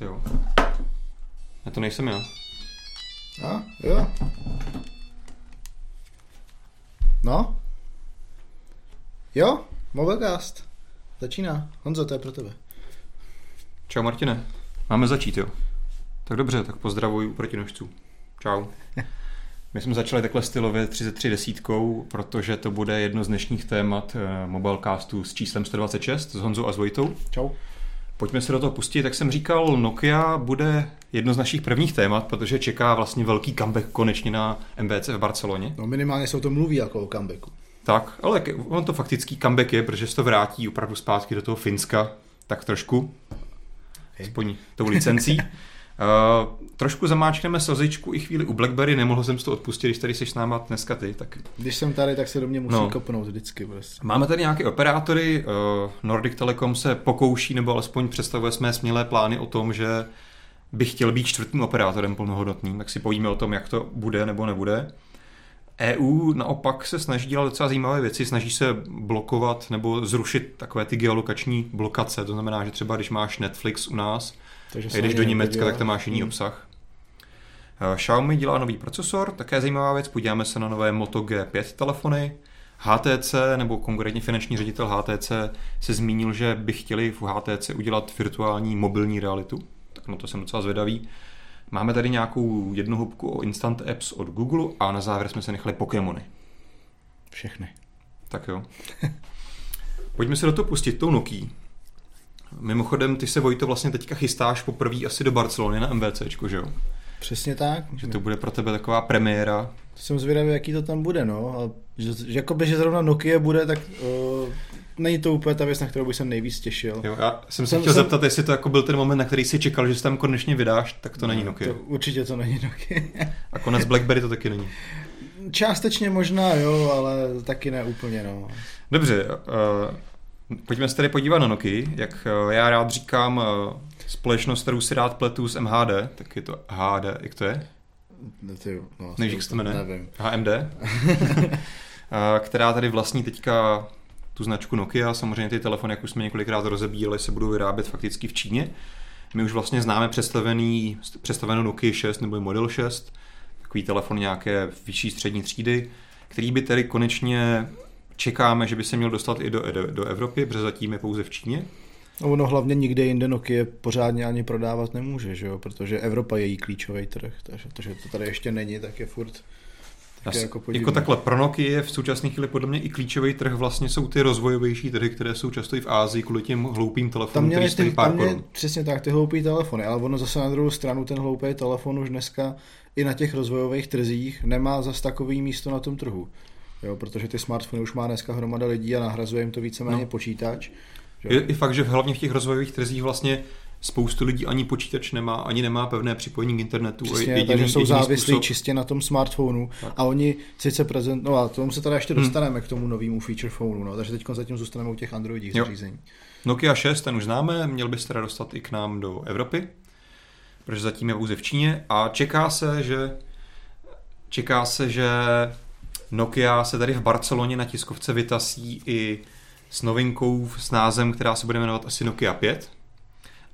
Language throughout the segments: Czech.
Jo. Já to nejsem já. A, jo. No? Jo, Mobilecast. Začíná. Honzo, to je pro tebe. Čau Martine. Máme začít, jo. Tak dobře, tak pozdravuji u protinožců. Čau. My jsme začali takhle stylově 33 desítkou, protože to bude jedno z dnešních témat eh, Mobilecastu s číslem 126 s Honzou a s Vojtou. Čau. Pojďme se do toho pustit. Jak jsem říkal, Nokia bude jedno z našich prvních témat, protože čeká vlastně velký comeback konečně na MBC v Barceloně. No minimálně se o tom mluví jako o comebacku. Tak, ale on to faktický comeback je, protože se to vrátí opravdu zpátky do toho Finska, tak trošku, aspoň tou licencí. Uh, trošku zamáčkneme slzičku i chvíli u BlackBerry, nemohl jsem si to odpustit, když tady jsi s náma dneska ty. Tak... Když jsem tady, tak se do mě musí no. kopnout vždycky. Prostě. Máme tady nějaké operátory, uh, Nordic Telecom se pokouší, nebo alespoň představuje své smělé plány o tom, že by chtěl být čtvrtým operátorem plnohodnotným, tak si povíme o tom, jak to bude nebo nebude. EU naopak se snaží dělat docela zajímavé věci, snaží se blokovat nebo zrušit takové ty geolokační blokace, to znamená, že třeba když máš Netflix u nás, takže a jdeš do Německa, tak tam máš jiný hmm. obsah. Eh, Xiaomi dělá nový procesor, také zajímavá věc, podíváme se na nové Moto G5 telefony. HTC, nebo konkrétně finanční ředitel HTC, se zmínil, že by chtěli v HTC udělat virtuální mobilní realitu. Tak no to jsem docela zvědavý. Máme tady nějakou jednu hubku o Instant Apps od Google a na závěr jsme se nechali Pokémony. Všechny. Tak jo. Pojďme se do toho pustit tou Nokia. Mimochodem, ty se Vojto vlastně teďka chystáš poprvé asi do Barcelony na MVCčko, že jo? Přesně tak. Že to bude pro tebe taková premiéra. Jsem zvědavý, jaký to tam bude, no. A že, že jakoby, že zrovna Nokia bude, tak uh, není to úplně ta věc, na kterou bych se nejvíc těšil. Jo, já jsem se chtěl jsem... zeptat, jestli to jako byl ten moment, na který si čekal, že se tam konečně vydáš, tak to no, není Nokia. To, určitě to není Nokia. A konec BlackBerry to taky není. Částečně možná, jo, ale taky ne úplně, no. Dobře, uh, Pojďme se tedy podívat na Nokia. Jak eh, já rád říkám, eh, společnost, kterou si rád pletu z MHD, tak je to HD, jak to je? Ty, no, Nevíš, jak se to jmenuje? Nevím. HMD? Eh, která tady vlastní teďka tu značku Nokia. Samozřejmě ty telefony, jak už jsme několikrát rozebírali, se budou vyrábět fakticky v Číně. My už vlastně známe představený, představenou Nokia 6 nebo Model 6, takový telefon nějaké vyšší střední třídy, který by tedy konečně čekáme, že by se měl dostat i do, do, do Evropy, protože zatím je pouze v Číně. No ono hlavně nikde jinde Nokia pořádně ani prodávat nemůže, že jo? protože Evropa je její klíčový trh, takže to, že to tady ještě není, tak je furt tak jako, jako takhle, pro Nokia je v současné chvíli podle mě i klíčový trh vlastně jsou ty rozvojovější trhy, které jsou často i v Ázii kvůli těm hloupým telefonům, tam který ty, pár tam mě, Přesně tak, ty hloupý telefony, ale ono zase na druhou stranu ten hloupý telefon už dneska i na těch rozvojových trzích nemá zas takový místo na tom trhu. Jo, protože ty smartfony už má dneska hromada lidí a nahrazuje jim to víceméně no. počítač. Je, je fakt, že hlavně v těch rozvojových trzích vlastně spoustu lidí ani počítač nemá, ani nemá pevné připojení k internetu. Přesně, jediný, takže jsou závislí způsob... čistě na tom smartphonu tak. a oni sice prezent, no a tomu se teda ještě hmm. dostaneme hmm. k tomu novému feature phoneu, no, takže teď zatím zůstaneme u těch Androidích zařízení. Nokia 6, ten už známe, měl by se teda dostat i k nám do Evropy, protože zatím je pouze v Číně a čeká se, že čeká se, že Nokia se tady v Barceloně na tiskovce vytasí i s novinkou s názem, která se bude jmenovat asi Nokia 5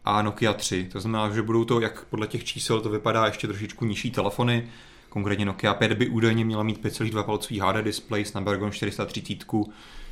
a Nokia 3. To znamená, že budou to, jak podle těch čísel to vypadá, ještě trošičku nižší telefony. Konkrétně Nokia 5 by údajně měla mít 5,2 palcový HD display Snapdragon 430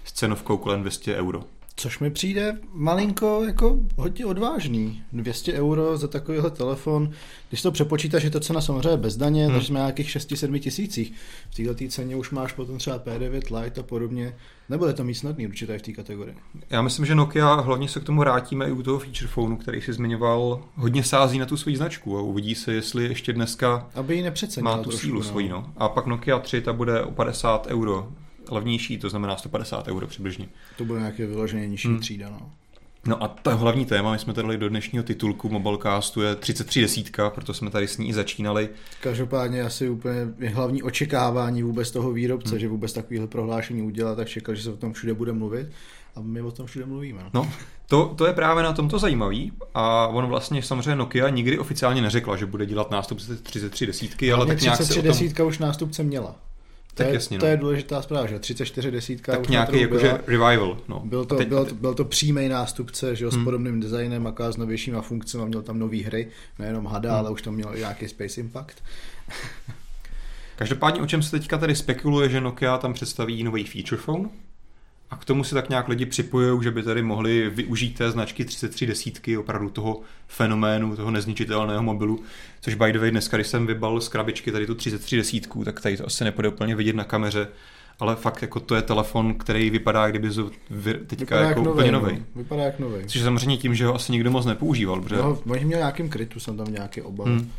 s cenovkou kolem 200 euro. Což mi přijde malinko jako hodně odvážný. 200 euro za takovýhle telefon. Když to přepočítáš, je to cena samozřejmě bez daně, hmm. takže jsme nějakých 6-7 tisících. V této ceně už máš potom třeba P9 Lite a podobně. Nebude to mít snadný určitě v té kategorii. Já myslím, že Nokia hlavně se k tomu vrátíme i u toho feature phoneu, který si zmiňoval, hodně sází na tu svou značku a uvidí se, jestli ještě dneska Aby ji má tu trošku, sílu no. svoji. No. A pak Nokia 3 ta bude o 50 euro levnější, to znamená 150 euro přibližně. To bude nějaké vyloženě nižší hmm. třída, no. No a to hlavní téma, my jsme tady do dnešního titulku Mobilecastu je 33 desítka, proto jsme tady s ní i začínali. Každopádně asi úplně hlavní očekávání vůbec toho výrobce, hmm. že vůbec takovéhle prohlášení udělá, tak čekal, že se o tom všude bude mluvit a my o tom všude mluvíme. No, to, to je právě na tomto zajímavý a on vlastně samozřejmě Nokia nikdy oficiálně neřekla, že bude dělat nástupce 33 desítky, ale tak nějak se o tom... desítka už nástupce měla. To tak je, jasně, to no. je důležitá zpráva, že 34 desítka tak už nějaký jakože revival. No. Byl to, A teď, byl, to, byl to přímý nástupce, že jo, s Hmm. podobným designem, aká s novějšíma funkcemi, měl tam nové hry, nejenom hada, Hmm. ale už tam měl i nějaký Space Impact. Každopádně o čem se teďka tady spekuluje, že Nokia tam představí nový feature phone a k tomu si tak nějak lidi připojují, že by tady mohli využít té značky 33 desítky, opravdu toho fenoménu, toho nezničitelného mobilu, což by the way dneska, když jsem vybal z krabičky tady tu 33 desítku, tak tady to asi nepůjde úplně vidět na kameře, ale fakt jako to je telefon, který vypadá, kdyby vy- teďka Vypadá jako jak úplně nový. No. Vypadá jak nový. Což samozřejmě tím, že ho asi nikdo moc nepoužíval, protože... No, možná měl nějakým krytu, jsem tam nějaký obav. Hmm.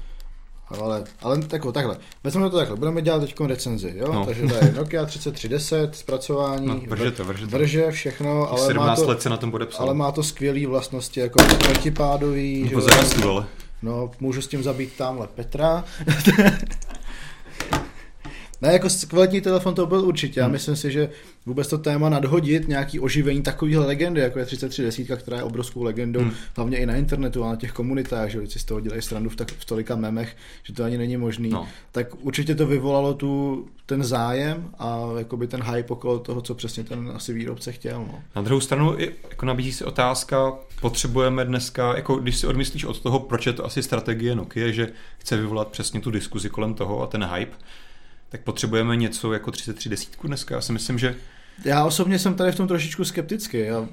Ale, ale tako, takhle. Vezmeme to takhle. Budeme dělat teď recenzi, jo? No. No. Takže to je Nokia 3310, zpracování, No, vrže to, vrže to. vrže všechno, ale má, 17 to, let se na tom podepsal. ale má to skvělé vlastnosti, jako protipádový, že jo? zarastu, ale. No, můžu s tím zabít tamhle Petra. Ne, jako kvalitní telefon to byl určitě. Já Hmm. myslím si, že vůbec to téma nadhodit, nějaký oživení takovýhle legendy, jako je 33 desítka, která je obrovskou legendou, Hmm. hlavně i na internetu a na těch komunitách, že lidi si z toho dělají srandu v, tak, v tolika memech, že to ani není možný. No. Tak určitě to vyvolalo tu, ten zájem a jakoby ten hype okolo toho, co přesně ten asi výrobce chtěl. No. Na druhou stranu i, jako nabízí se otázka, potřebujeme dneska, jako když si odmyslíš od toho, proč je to asi strategie Nokia, že chce vyvolat přesně tu diskuzi kolem toho a ten hype, tak potřebujeme něco jako 33 desítku dneska. Já si myslím, že Já osobně jsem tady v tom trošičku skeptický, já,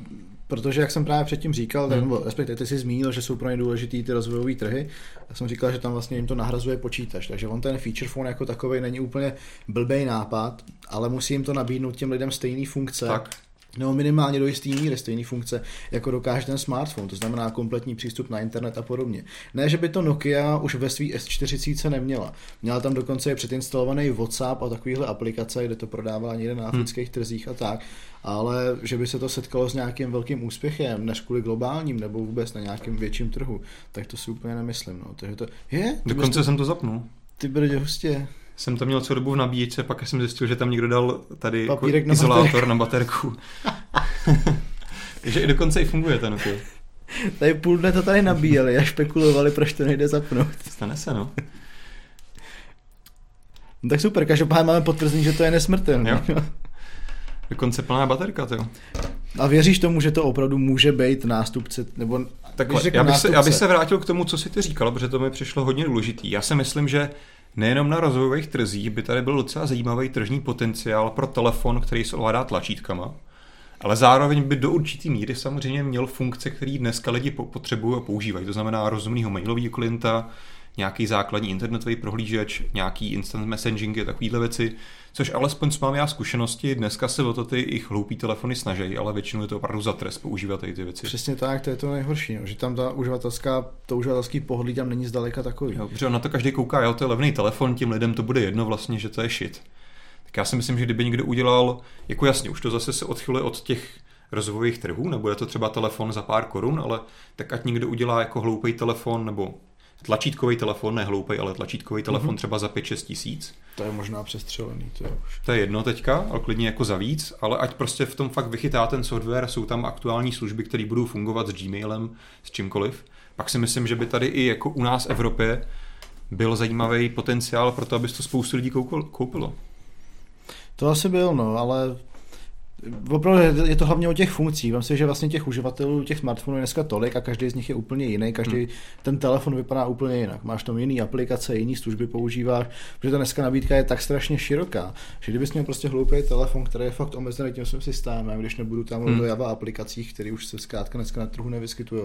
protože jak jsem právě předtím říkal, tak, Hmm. nebo respektive ty jsi zmínil, že jsou pro ně důležitý ty rozvojové trhy, já jsem říkal, že tam vlastně jim to nahrazuje počítač, takže on ten feature phone jako takový není úplně blbej nápad, ale musí jim to nabídnout těm lidem stejné funkce. tak, nebo minimálně do jisté míry stejné funkce, jako dokáže ten smartphone, to znamená kompletní přístup na internet a podobně. Ne, že by to Nokia už ve svý S40 neměla. Měla tam dokonce i předinstalovaný WhatsApp a takovýhle aplikace, kde to prodávala někde na afrických trzích a tak, ale že by se to setkalo s nějakým velkým úspěchem, než kvůli globálním nebo vůbec na nějakém větším trhu, tak to si úplně nemyslím. No. Takže to je, dokonce jsem to zapnul. ty brdě hustě. Jsem to měl celou dobu v nabíječce, pak jsem zjistil, že tam někdo dal tady jako Papírek na izolátor na baterku. Takže i dokonce i funguje ten Nokia. Tady půl dne to tady nabíjeli a špekulovali, proč to nejde zapnout. Stane se, no. No tak super, každopádně máme potvrzení, že to je nesmrtelné. Jo. Dokonce plná baterka, to A věříš tomu, že to opravdu může být nástupce, nebo Tak řeknu já, bych se, já bych nástupce, se vrátil k tomu, co si ty říkal, protože to mi přišlo hodně důležitý. Já si myslím, že nejenom na rozvojových trzích by tady byl docela zajímavý tržní potenciál pro telefon, který se ovládá tlačítkama, ale zároveň by do určitý míry samozřejmě měl funkce, které dneska lidi po- potřebují a používají. To znamená rozumného mailového klienta, nějaký základní internetový prohlížeč, nějaký instant messaging a takovéhle věci, což alespoň s mám já zkušenosti, dneska se o to ty i hloupý telefony snaží, ale většinou je to opravdu za trest používat ty věci. Přesně tak, to je to nejhorší, no, že tam ta uživatelská, to uživatelský pohodlí tam není zdaleka takový. Jo, protože na to každý kouká, jo, to je levný telefon, tím lidem to bude jedno vlastně, že to je shit. Tak já si myslím, že kdyby někdo udělal, jako jasně, už to zase se odchyluje od těch rozvojových trhů, nebo je to třeba telefon za pár korun, ale tak ať někdo udělá jako hloupý telefon, nebo tlačítkový telefon, ne hloupý, ale tlačítkový telefon Mhm. třeba za 5-6 tisíc. To je možná přestřelený, to je už. To je jedno teďka, ale klidně jako za víc, ale ať prostě v tom fakt vychytá ten software, jsou tam aktuální služby, které budou fungovat s Gmailem, s čímkoliv. Pak si myslím, že by tady i jako u nás v Evropě byl zajímavý potenciál pro to, aby to spoustu lidí koupilo. To asi byl, no, ale opravdu je to hlavně o těch funkcích. Vám si, že vlastně těch uživatelů těch smartphonů je dneska tolik a každý z nich je úplně jiný. Každý Hmm. ten telefon vypadá úplně jinak. Máš tam jiný aplikace, jiný služby používáš, protože ta dneska nabídka je tak strašně široká, že kdybys měl prostě hloupý telefon, který je fakt omezený tím svým systémem, když nebudu tam mluvit Hmm. o Java aplikacích, které už se zkrátka dneska na trhu nevyskytují,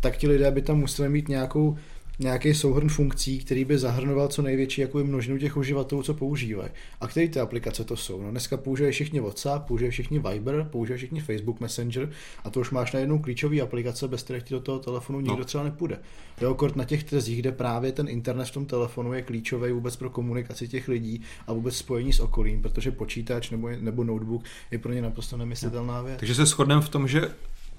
tak ti lidé by tam museli mít nějakou nějaký souhrn funkcí, který by zahrnoval co největší jakoby množinu těch uživatelů, co používají. A které ty aplikace to jsou? No dneska používají všichni WhatsApp, používají všichni Viber, používají všichni Facebook Messenger a to už máš na jednou klíčové aplikace, bez kterých ti do toho telefonu nikdo No. třeba nepůjde. Jo, kort na těch trzích, kde právě ten internet v tom telefonu je klíčový vůbec pro komunikaci těch lidí a vůbec spojení s okolím, protože počítač nebo, nebo notebook je pro ně naprosto nemyslitelná věc. Takže se shodneme v tom, že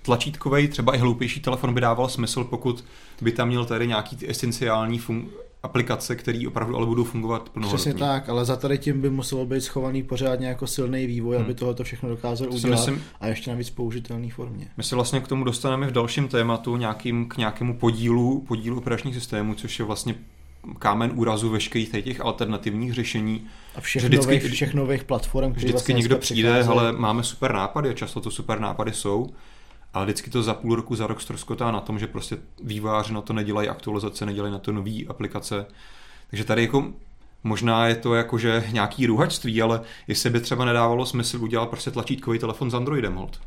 tlačítkový, třeba i hloupější telefon by dával smysl, pokud by tam měl tady nějaký ty esenciální fun- aplikace, které opravdu ale budou fungovat plnohodnotně. Přesně tak, ale za tady tím by muselo být schovaný pořádně jako silný vývoj, Hmm. aby tohle všechno dokázal To udělat myslím, a ještě navíc použitelné formě. My se vlastně k tomu dostaneme v dalším tématu nějakým, k nějakému podílu, podílu operačních systémů, což je vlastně kámen úrazu veškerých těch alternativních řešení. A všech, vždycky, nových, všech nových platform, Vždycky vlastně někdo přijde, ale máme super nápady a často to super nápady jsou, ale vždycky to za půl roku, za rok ztroskotá na tom, že prostě výváři na to nedělají aktualizace, nedělají na to nové aplikace. Takže tady jako Možná je to jako, že nějaký růhačství, ale jestli by třeba nedávalo smysl udělat prostě tlačítkový telefon s Androidem, hold.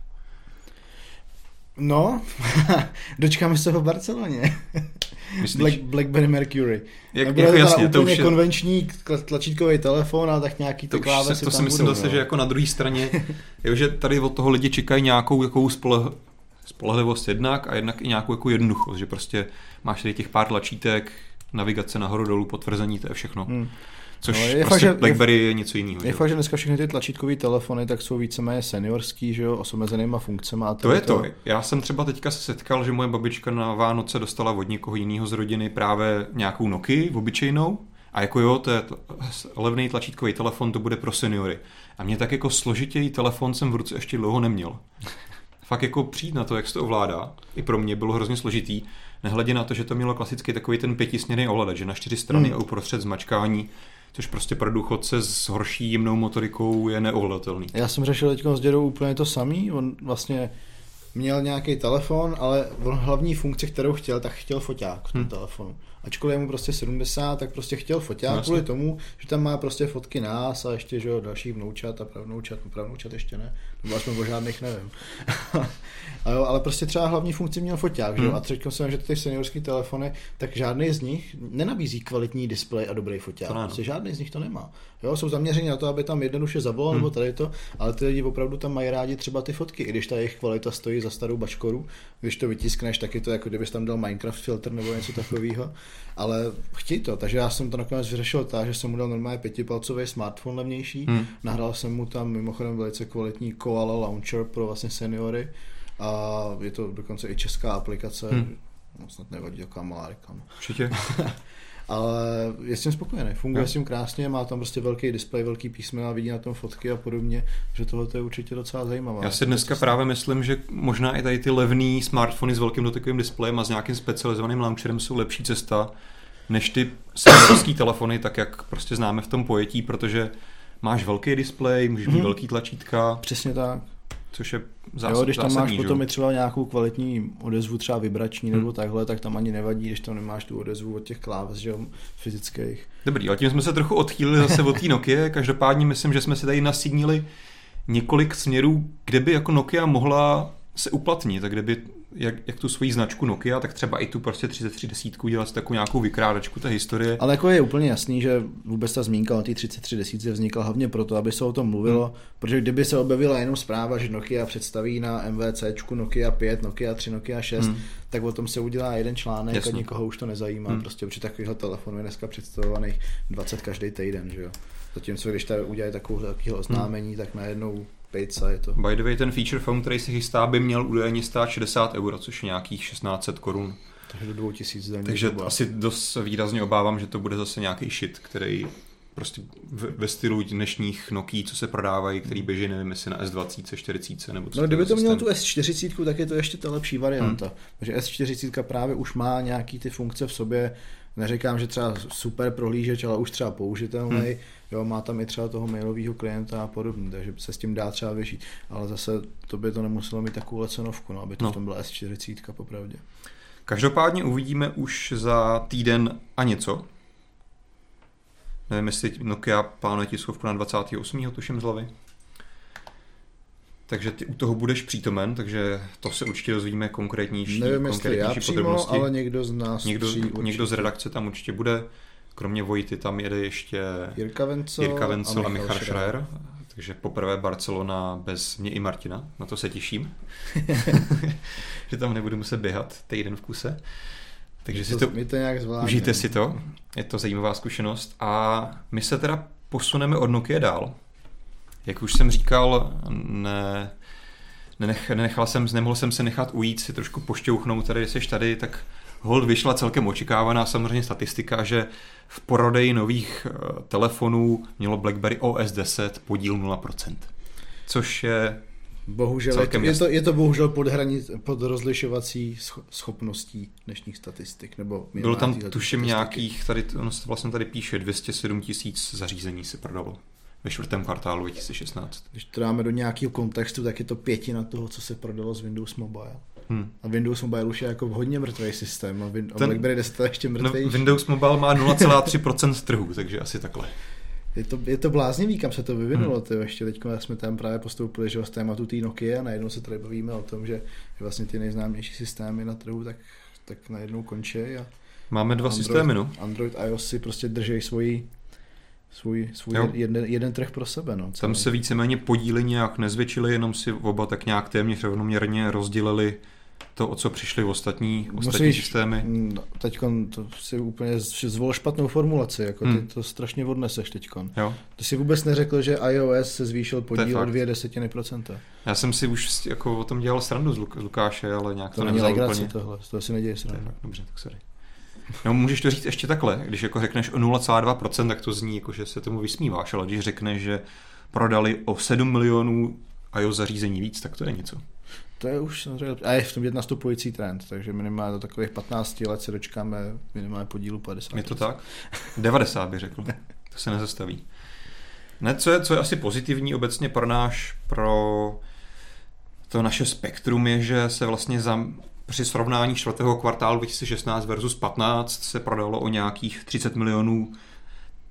No, dočkáme se ho v Barceloně. Black, Blackberry Mercury. Jak, Nebude jako jasně, to už je... konvenční tlačítkový telefon a tak nějaký to klávesy se, To si myslím zase, no. že jako na druhé straně, jo, že tady od toho lidi čekají nějakou jakou spoleh, spolehlivost jednak a jednak i nějakou jako jednoduchost, že prostě máš tady těch pár tlačítek, navigace nahoru dolů, potvrzení, to je všechno. Hmm. Což no, je prostě fakt, že, BlackBerry je, je něco jiného. Je fakt, že dneska všechny ty tlačítkové telefony tak jsou víceméně seniorský, že jo, s omezenýma funkcemi. A to je to. to. Já jsem třeba teďka se setkal, že moje babička na Vánoce dostala od někoho jiného z rodiny právě nějakou Nokia, obyčejnou, a jako jo, to je levný tlačítkový telefon, to bude pro seniory. A mě tak jako složitější telefon jsem v ruce ještě dlouho neměl. Fakt jako přijít na to, jak se to ovládá, i pro mě bylo hrozně složitý. Nehledě na to, že to mělo klasicky takový ten pětisměrný ovladač, že na čtyři strany hmm. a uprostřed zmačkání což prostě pro důchodce s horší jemnou motorikou je neovladatelný. Já jsem řešil teď s dědou úplně to samý, on vlastně měl nějaký telefon, ale on hlavní funkci, kterou chtěl, tak chtěl foťák v tom hmm. telefonu ačkoliv je mu prostě 70, tak prostě chtěl foťák no, kvůli tomu, že tam má prostě fotky nás a ještě, že jo, dalších vnoučat a pravnoučat, no pravnoučat ještě ne, nebo aspoň o žádných nevím. a jo, ale prostě třeba hlavní funkci měl foťák, hmm. že jo, a teď jsem, že ty seniorské telefony, tak žádný z nich nenabízí kvalitní displej a dobrý foťák. To prostě žádný z nich to nemá. Jo, jsou zaměření na to, aby tam jednoduše zavolal, hmm. nebo tady to, ale ty lidi opravdu tam mají rádi třeba ty fotky, i když ta jejich kvalita stojí za starou bačkoru, když to vytiskneš, tak je to jako kdybys tam dal Minecraft filter nebo něco takového ale chtějí to, takže já jsem to nakonec vyřešil tak, že jsem mu dal normálně pětipalcový smartphone levnější, hmm. nahrál jsem mu tam mimochodem velice kvalitní Koala Launcher pro vlastně seniory a je to dokonce i česká aplikace, hmm. no, snad nevadí taková malá reklama. Určitě. ale je s tím spokojený, funguje no. s tím krásně, má tam prostě velký displej, velký písmena, vidí na tom fotky a podobně, že tohle je určitě docela zajímavé. Já si dneska právě myslím, že možná i tady ty levné smartfony s velkým dotykovým displejem a s nějakým specializovaným launcherem jsou lepší cesta, než ty seniorský telefony, tak jak prostě známe v tom pojetí, protože máš velký displej, můžeš mít hmm. velký tlačítka. Přesně tak což je zásad, jo, když tam zásadní, máš potom i třeba nějakou kvalitní odezvu, třeba vibrační hmm. nebo takhle, tak tam ani nevadí, když tam nemáš tu odezvu od těch kláves, že jo, fyzických. Dobrý, ale tím jsme se trochu odchýlili zase od té Nokia, každopádně myslím, že jsme si tady nasídnili několik směrů, kde by jako Nokia mohla se uplatnit, tak kde by jak, jak tu svoji značku Nokia, tak třeba i tu prostě 3310 dělat takovou nějakou vykrádačku té historie. Ale jako je úplně jasný, že vůbec ta zmínka o té 3310 vznikla hlavně proto, aby se o tom mluvilo, hmm. protože kdyby se objevila jenom zpráva, že Nokia představí na MVC Nokia 5, Nokia 3, Nokia 6, hmm. tak o tom se udělá jeden článek Jasně. a nikoho už to nezajímá, hmm. prostě protože takovýchhle telefonů je dneska představovaných 20 každý týden, že jo. Zatímco když tady udělají takovou, takového oznámení, hmm. tak najednou pizza je to. By the way, ten feature phone, který se chystá, by měl údajně stát 60 euro, což je nějakých 1600 korun. Takže do 2000 daní. Takže asi dost výrazně obávám, že to bude zase nějaký shit, který prostě ve stylu dnešních Nokia, co se prodávají, který běží, nevím, jestli na S20, 40 nebo co. No, kdyby to mělo tu S40, tak je to ještě ta lepší varianta. Hmm. Takže S40 právě už má nějaký ty funkce v sobě, neříkám, že třeba super prohlížeč, ale už třeba použitelný, hmm jo, má tam i třeba toho mailového klienta a podobně, takže se s tím dá třeba vyžít, ale zase to by to nemuselo mít takovou cenovku, no, aby to no. v tom byla S40 popravdě. Každopádně uvidíme už za týden a něco. Nevím, jestli Nokia plánuje tiskovku na 28. tuším z hlavy. Takže ty u toho budeš přítomen, takže to se určitě dozvíme konkrétnější, Nevím, konkrétnější já přímo, ale někdo z nás někdo, někdo z redakce tam určitě bude. Kromě Vojty tam jede ještě Jirka Vencel, Jirka Vencel a, a Michal Schreier. Takže poprvé Barcelona bez mě i Martina. Na to se těším. že tam nebudu muset běhat týden v kuse. Takže si to, to, to nějak zvládne. užijte si to. Je to zajímavá zkušenost. A my se teda posuneme od Nokia dál. Jak už jsem říkal, ne, nenech, nenechal jsem, nemohl jsem se nechat ujít si trošku pošťouchnout tady, jsi tady, tak hold vyšla celkem očekávaná samozřejmě statistika, že v prodeji nových eh, telefonů mělo BlackBerry OS 10 podíl 0%. Což je Bohužel, je to, je, to, je to bohužel pod, hranic, pod rozlišovací schopností dnešních statistik. Nebo Bylo tam tuším nějakých, tady, ono se vlastně tady píše, 207 tisíc zařízení se prodalo ve čtvrtém kvartálu 2016. Když to dáme do nějakého kontextu, tak je to pětina toho, co se prodalo z Windows Mobile. Hmm. A Windows Mobile už je jako hodně mrtvý systém a, Win- Ten, a BlackBerry 10 je ještě mrtvý. No, Windows Mobile má 0,3% z trhu, takže asi takhle. Je to, je to bláznivý, kam se to vyvinulo. Hmm. Ty, ještě teď jsme tam právě postoupili že z tématu té Nokia a najednou se tady bavíme o tom, že vlastně ty nejznámější systémy na trhu tak, tak najednou končí. A Máme dva Android, systémy, no. Android a iOS si prostě drží svoji svůj, svůj jeden, jeden trh pro sebe. No, Tam se víceméně podíly nějak nezvětšili, jenom si oba tak nějak téměř rovnoměrně rozdělili to, o co přišli ostatní, ostatní Musíš, systémy. No, teď to si úplně zvol špatnou formulaci, jako ty hmm. to strašně odneseš teď. Ty si vůbec neřekl, že iOS se zvýšil podíl o dvě desetiny procenta. Já jsem si už jako o tom dělal srandu z Lukáše, ale nějak to, to není úplně. tohle, to si neděje srandu. Dobře, tak sorry. No, můžeš to říct ještě takhle, když jako řekneš o 0,2%, tak to zní jako, že se tomu vysmíváš, ale když řekneš, že prodali o 7 milionů iOS zařízení víc, tak to je něco. To je už samozřejmě, a je v tom nastupující trend, takže minimálně do takových 15 let se dočkáme minimálně podílu 50. Je to tak? 90 by řekl. To se nezastaví. Ne, co je, co je asi pozitivní obecně pro náš, pro to naše spektrum je, že se vlastně za, při srovnání čtvrtého kvartálu 2016 versus 15 se prodalo o nějakých 30 milionů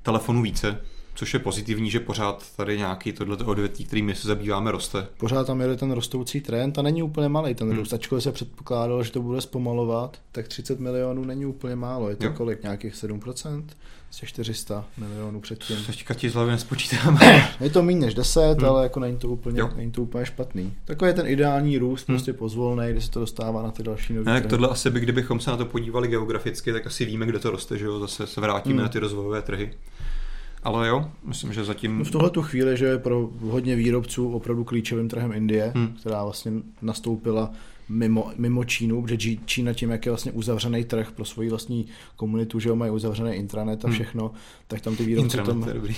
telefonů více, což je pozitivní, že pořád tady nějaký tohle odvětví, kterým my se zabýváme, roste. Pořád tam jede ten rostoucí trend a není úplně malý ten hmm. růst. Ačkoliv se předpokládalo, že to bude zpomalovat, tak 30 milionů není úplně málo. Je to jo. kolik? Nějakých 7%? Z 400 milionů předtím. Teďka ti z hlavy nespočítám. je to méně než 10, hmm. ale jako není to, úplně, není to úplně špatný. Takový je ten ideální růst, hmm. prostě pozvolný, kdy se to dostává na ty další nové. Tak tohle asi by, kdybychom se na to podívali geograficky, tak asi víme, kde to roste, že jo? Zase se vrátíme hmm. na ty rozvojové trhy. Ale jo, myslím, že zatím... No v tuhle tu chvíli, že je pro hodně výrobců opravdu klíčovým trhem Indie, hmm. která vlastně nastoupila mimo, mimo Čínu, protože Čína tím, jak je vlastně uzavřený trh pro svoji vlastní komunitu, že mají uzavřený intranet a hmm. všechno, hmm. tak tam ty výrobci Intranet, tam, dobrý.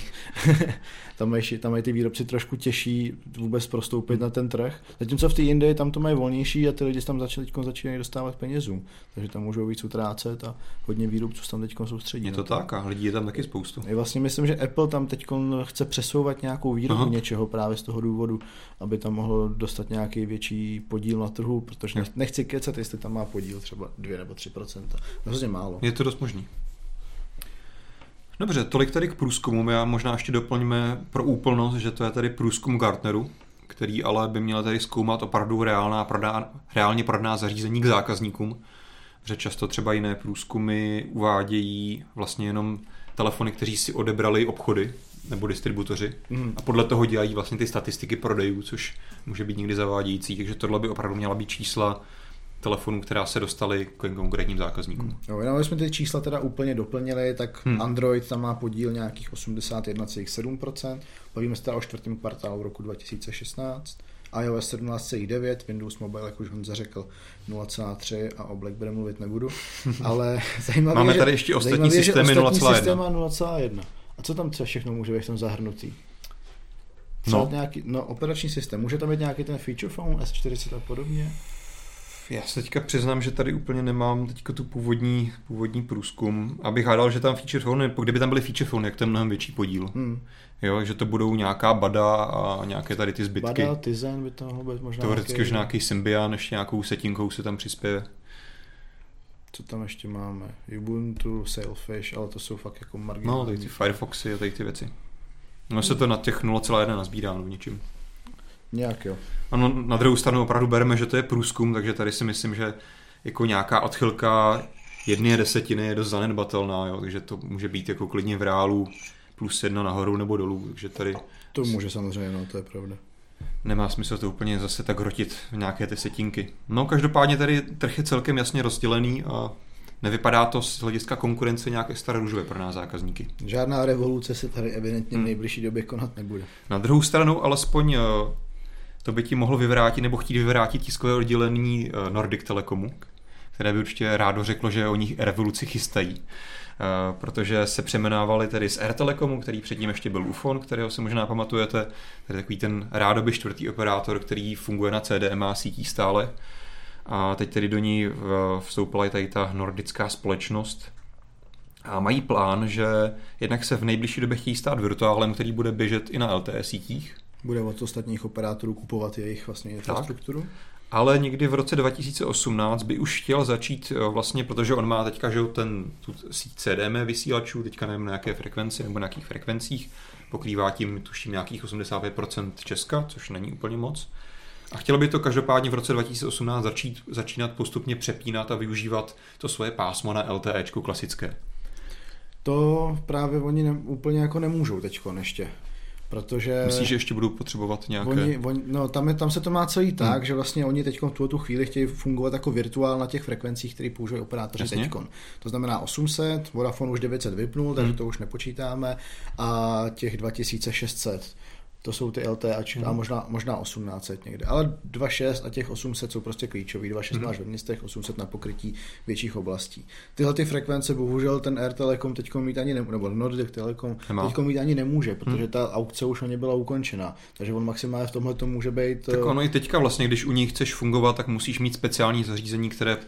tam, mají, tam mají ty výrobci trošku těžší vůbec prostoupit na ten trh. Zatímco v té Indii tam to mají volnější a ty lidi tam začali, teď začínají dostávat penězů, takže tam můžou víc utrácet a hodně výrobců tam teď soustředí. Je to tak a lidí je tam taky spoustu. Já vlastně myslím, že Apple tam teď chce přesouvat nějakou výrobu Aha. něčeho právě z toho důvodu, aby tam mohlo dostat nějaký větší podíl na trhu, protože nechci kecat, jestli tam má podíl třeba 2 nebo 3% Hrozně málo. Je to dost možný. Dobře, tolik tady k průzkumu. Já možná ještě doplňme pro úplnost, že to je tady průzkum Gartneru, který ale by měl tady zkoumat opravdu reálná, prodá, reálně prodaná zařízení k zákazníkům. Protože často třeba jiné průzkumy uvádějí vlastně jenom telefony, kteří si odebrali obchody nebo distributoři mm. a podle toho dělají vlastně ty statistiky prodejů, což může být někdy zavádějící, takže tohle by opravdu měla být čísla telefonů, která se dostaly k konkrétním zákazníkům. Hmm. Jo, jenom jsme ty čísla teda úplně doplnili, tak hmm. Android tam má podíl nějakých 81,7%, bavíme se teda o čtvrtém kvartálu roku 2016, iOS 17,9, Windows Mobile, jak už Honza řekl, 0,3 a o BlackBerry mluvit nebudu, ale zajímavé Máme tady ještě ostatní systémy 0,1. A co tam třeba všechno může být v tom zahrnutý? no. Nějaký, no, operační systém. Může tam být nějaký ten feature phone S40 a podobně? Já se teďka přiznám, že tady úplně nemám teďka tu původní, původní průzkum. Abych hádal, že tam feature phone, kdyby tam byly feature phone, jak to je mnohem větší podíl. Hmm. Jo, že to budou nějaká bada a nějaké tady ty zbytky. Bada, Tizen by to mohlo být možná Teoreticky už nějaký Symbian, ještě nějakou setinkou se tam přispěje. Co tam ještě máme? Ubuntu, Sailfish, ale to jsou fakt jako marginální. No, tady ty Firefoxy a tady ty věci. No se to na těch 0,1 nazbírá no, v něčím. Nějak jo. Ano, na druhou stranu opravdu bereme, že to je průzkum, takže tady si myslím, že jako nějaká odchylka jedné desetiny je dost zanedbatelná, jo, takže to může být jako klidně v reálu plus jedna nahoru nebo dolů, takže tady... To může samozřejmě, no, to je pravda. Nemá smysl to úplně zase tak hrotit v nějaké ty setinky. No každopádně tady trh je celkem jasně rozdělený a nevypadá to z hlediska konkurence nějak extra růžové pro nás zákazníky. Žádná revoluce se tady evidentně v hmm. nejbližší době konat nebude. Na druhou stranu alespoň eh, to by ti mohlo vyvrátit nebo chtít vyvrátit tiskové oddělení eh, Nordic Telekomu, které by určitě rádo řeklo, že o nich revoluci chystají. Uh, protože se přeměnávali tedy z Telecomu, který předtím ještě byl UFON, kterého si možná pamatujete, tedy takový ten rádoby čtvrtý operátor, který funguje na CDMA sítí stále. A teď tedy do ní vstoupila i tady ta nordická společnost, a mají plán, že jednak se v nejbližší době chtějí stát virtuálem, který bude běžet i na LTE sítích. Bude od ostatních operátorů kupovat jejich vlastně infrastrukturu. Tak. Ale někdy v roce 2018 by už chtěl začít eh, vlastně, protože on má teďka že ten tu síť CDM vysílačů, teďka nevím na jaké frekvenci nebo na jakých frekvencích, pokrývá tím tuším nějakých 85% Česka, což není úplně moc. A chtělo by to každopádně v roce 2018 začít, začínat postupně přepínat a využívat to svoje pásmo na LTE klasické. To právě oni ne, úplně jako nemůžou teďko ještě. Protože... Myslíš, že ještě budou potřebovat nějaké... Oni, oni, no, tam, je, tam se to má celý hmm. tak, že vlastně oni teď v tuto tu chvíli chtějí fungovat jako virtuál na těch frekvencích, které používají operátoři teď. To znamená 800, Vodafone už 900 vypnul, hmm. takže to už nepočítáme, a těch 2600 to jsou ty LTAčky mm. a mhm. možná, možná 1800 někde. Ale 2.6 a těch 800 jsou prostě klíčový. 2.6 mm. máš ve městech, 800 na pokrytí větších oblastí. Tyhle ty frekvence bohužel ten Air Telecom teď mít ani nemůže, nebo Nordic Telecom teď mít ani nemůže, protože mm. ta aukce už o ně byla ukončena. Takže on maximálně v tomhle to může být. Tak ono i teďka vlastně, když u nich chceš fungovat, tak musíš mít speciální zařízení, které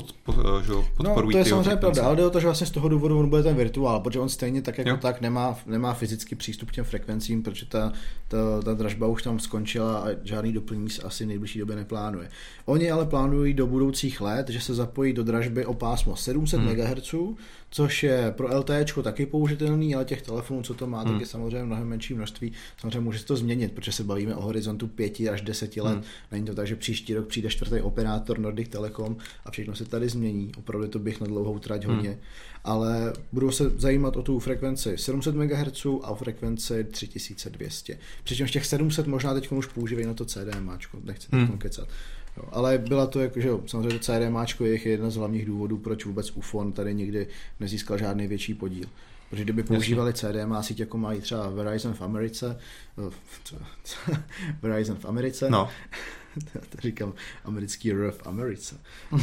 pod, pod, eh, že podporují No, to je samozřejmě pravda, ale jde o to, že vlastně z toho důvodu on bude ten virtuál, protože on stejně tak jako jo. tak nemá, nemá fyzický přístup k těm frekvencím, protože ta, ta, ta dražba už tam skončila a žádný doplnění se asi v nejbližší době neplánuje. Oni ale plánují do budoucích let, že se zapojí do dražby o pásmo 700 hmm. MHz, což je pro LTE taky použitelný, ale těch telefonů, co to má, hmm. tak je samozřejmě mnohem menší množství. Samozřejmě může se to změnit, protože se bavíme o horizontu 5 až 10 let. Hmm. Není to tak, že příští rok přijde čtvrtý operátor Nordic Telecom a všechno se tady změní. Opravdu to bych na dlouhou trať hmm. hodně. Ale budu se zajímat o tu frekvenci 700 MHz a o frekvenci 3200. Přičemž těch 700 možná teď už používají na to CDM, nechci hmm. kecat. Jo, ale byla to jako, že jo, samozřejmě to CDMAčko je jedna z hlavních důvodů, proč vůbec UFON tady nikdy nezískal žádný větší podíl. Protože kdyby používali CDMA síť, jako mají třeba Verizon v Americe, Verizon v Americe, no. to říkám americký R v Americe.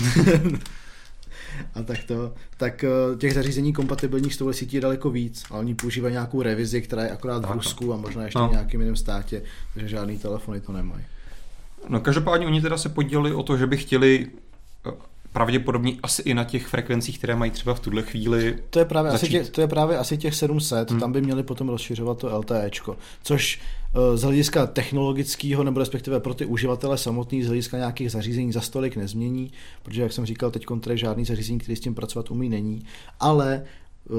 a tak to, tak eh, těch zařízení kompatibilních s touhle sítí je daleko víc, a oni používají nějakou revizi, která je akorát v Rusku a možná ještě no. v nějakém jiném státě, takže žádný telefony to nemají. No každopádně oni teda se podělili o to, že by chtěli eh, pravděpodobně asi i na těch frekvencích, které mají třeba v tuhle chvíli. To je právě, asi těch, to je právě asi těch 700, hmm. tam by měli potom rozšiřovat to LTEčko, což eh, z hlediska technologického, nebo respektive pro ty uživatele samotný, z hlediska nějakých zařízení za stolik nezmění, protože, jak jsem říkal, teď tady žádný zařízení, který s tím pracovat umí, není, ale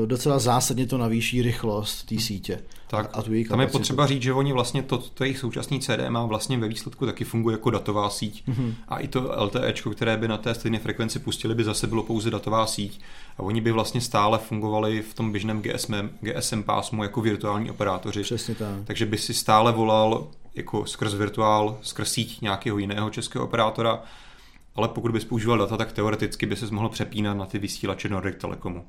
docela zásadně to navýší rychlost té sítě. Tak, a tu její tam je potřeba říct, že oni vlastně to, to jejich současný má vlastně ve výsledku taky funguje jako datová síť. Mm-hmm. A i to LTE, které by na té stejné frekvenci pustili, by zase bylo pouze datová síť. A oni by vlastně stále fungovali v tom běžném GSM, GSM pásmu jako virtuální operátoři. Přesně tak. Takže by si stále volal jako skrz virtuál, skrz síť nějakého jiného českého operátora, ale pokud bys používal data, tak teoreticky by se mohl přepínat na ty vysílače Nordic Telekomu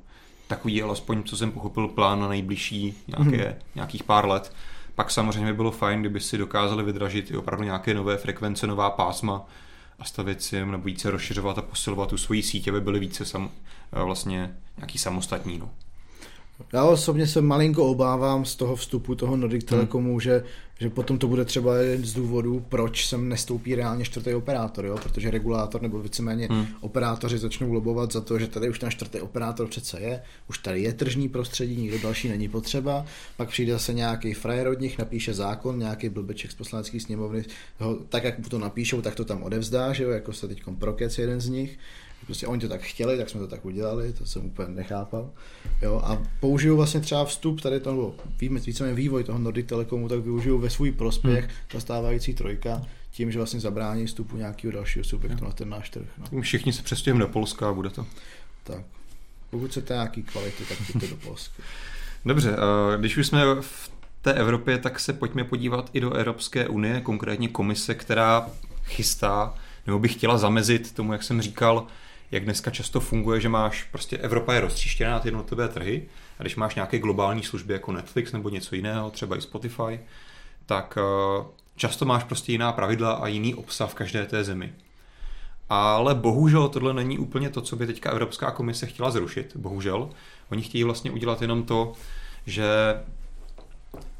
takový alespoň, co jsem pochopil, plán na nejbližší nějaké, hmm. nějakých pár let. Pak samozřejmě by bylo fajn, kdyby si dokázali vydražit i opravdu nějaké nové frekvence, nová pásma a stavit si nebo více rozšiřovat a posilovat tu svoji sítě, aby byly více sam, vlastně nějaký samostatní. No. Já osobně se malinko obávám z toho vstupu toho Nordic Telekomu, hmm. že, že potom to bude třeba jeden z důvodů, proč sem nestoupí reálně čtvrtý operátor, jo? protože regulátor nebo víceméně hmm. operátoři začnou lobovat za to, že tady už ten čtvrtý operátor přece je, už tady je tržní prostředí, nikdo další není potřeba, pak přijde zase nějaký frajer od nich, napíše zákon, nějaký blbeček z poslanecké sněmovny, ho, tak jak to napíšou, tak to tam odevzdá, že jo? jako se teď prokec jeden z nich, Prostě oni to tak chtěli, tak jsme to tak udělali, to jsem úplně nechápal. Jo, a použiju vlastně třeba vstup tady toho, víme, víceméně vývoj toho Nordic Telekomu, tak využiju ve svůj prospěch hmm. ta stávající trojka, tím, že vlastně zabrání vstupu nějakého dalšího subjektu hmm. na ten náš trh. No. Všichni se přestěhujeme do Polska a bude to. Tak. Pokud chcete nějaký kvality, tak jděte do Polska. Dobře, když už jsme v té Evropě, tak se pojďme podívat i do Evropské unie, konkrétně komise, která chystá, nebo by chtěla zamezit tomu, jak jsem říkal, jak dneska často funguje, že máš prostě Evropa je roztříštěná na ty jednotlivé trhy a když máš nějaké globální služby jako Netflix nebo něco jiného, třeba i Spotify, tak eh, často máš prostě jiná pravidla a jiný obsah v každé té zemi. Ale bohužel tohle není úplně to, co by teďka Evropská komise chtěla zrušit. Bohužel. Oni chtějí vlastně udělat jenom to, že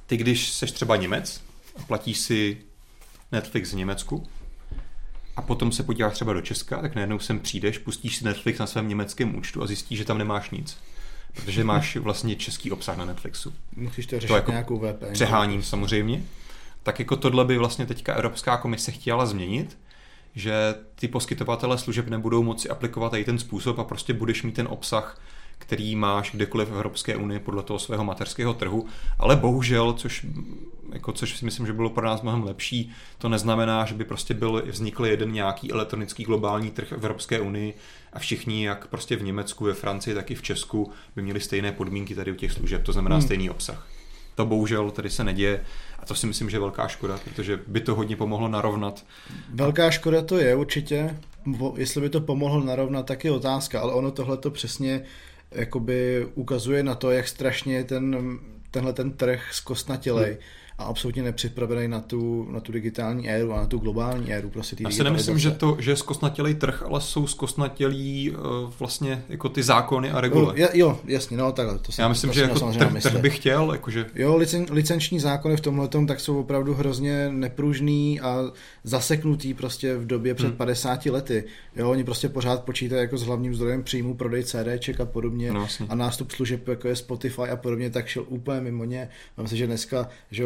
ty, když seš třeba Němec a platíš si Netflix v Německu potom se podíváš třeba do Česka, tak najednou sem přijdeš, pustíš si Netflix na svém německém účtu a zjistíš, že tam nemáš nic. Protože máš vlastně český obsah na Netflixu. Musíš to řešit to jako nějakou VPN. Přeháním samozřejmě. Tak jako tohle by vlastně teďka Evropská komise chtěla změnit, že ty poskytovatele služeb nebudou moci aplikovat i ten způsob a prostě budeš mít ten obsah který máš kdekoliv v Evropské unii podle toho svého mateřského trhu, ale bohužel, což, jako, což si myslím, že bylo pro nás mnohem lepší, to neznamená, že by prostě byl, vznikl jeden nějaký elektronický globální trh v Evropské unii a všichni, jak prostě v Německu, ve Francii, tak i v Česku, by měli stejné podmínky tady u těch služeb, to znamená hmm. stejný obsah. To bohužel tady se neděje a to si myslím, že je velká škoda, protože by to hodně pomohlo narovnat. Velká škoda to je určitě, jestli by to pomohlo narovnat, tak je otázka, ale ono tohle to přesně jakoby ukazuje na to, jak strašně ten, tenhle ten trh zkostnatělej. Hmm a absolutně nepřipravený na tu, na tu digitální éru a na tu globální éru. Prostě Já si nemyslím, že to že je zkostnatělý trh, ale jsou zkostnatělí uh, vlastně jako ty zákony a regule. Jo, jo jasně, no takhle. To Já myslím, to že jako trh, trh bych chtěl. Jakože... Jo, licen, licenční zákony v tomhle tak jsou opravdu hrozně nepružný a zaseknutý prostě v době před hmm. 50 lety. Jo, oni prostě pořád počítají jako s hlavním zdrojem příjmu prodej CDček a podobně no, a nástup služeb jako je Spotify a podobně, tak šel úplně mimo ně. Myslím, že dneska, že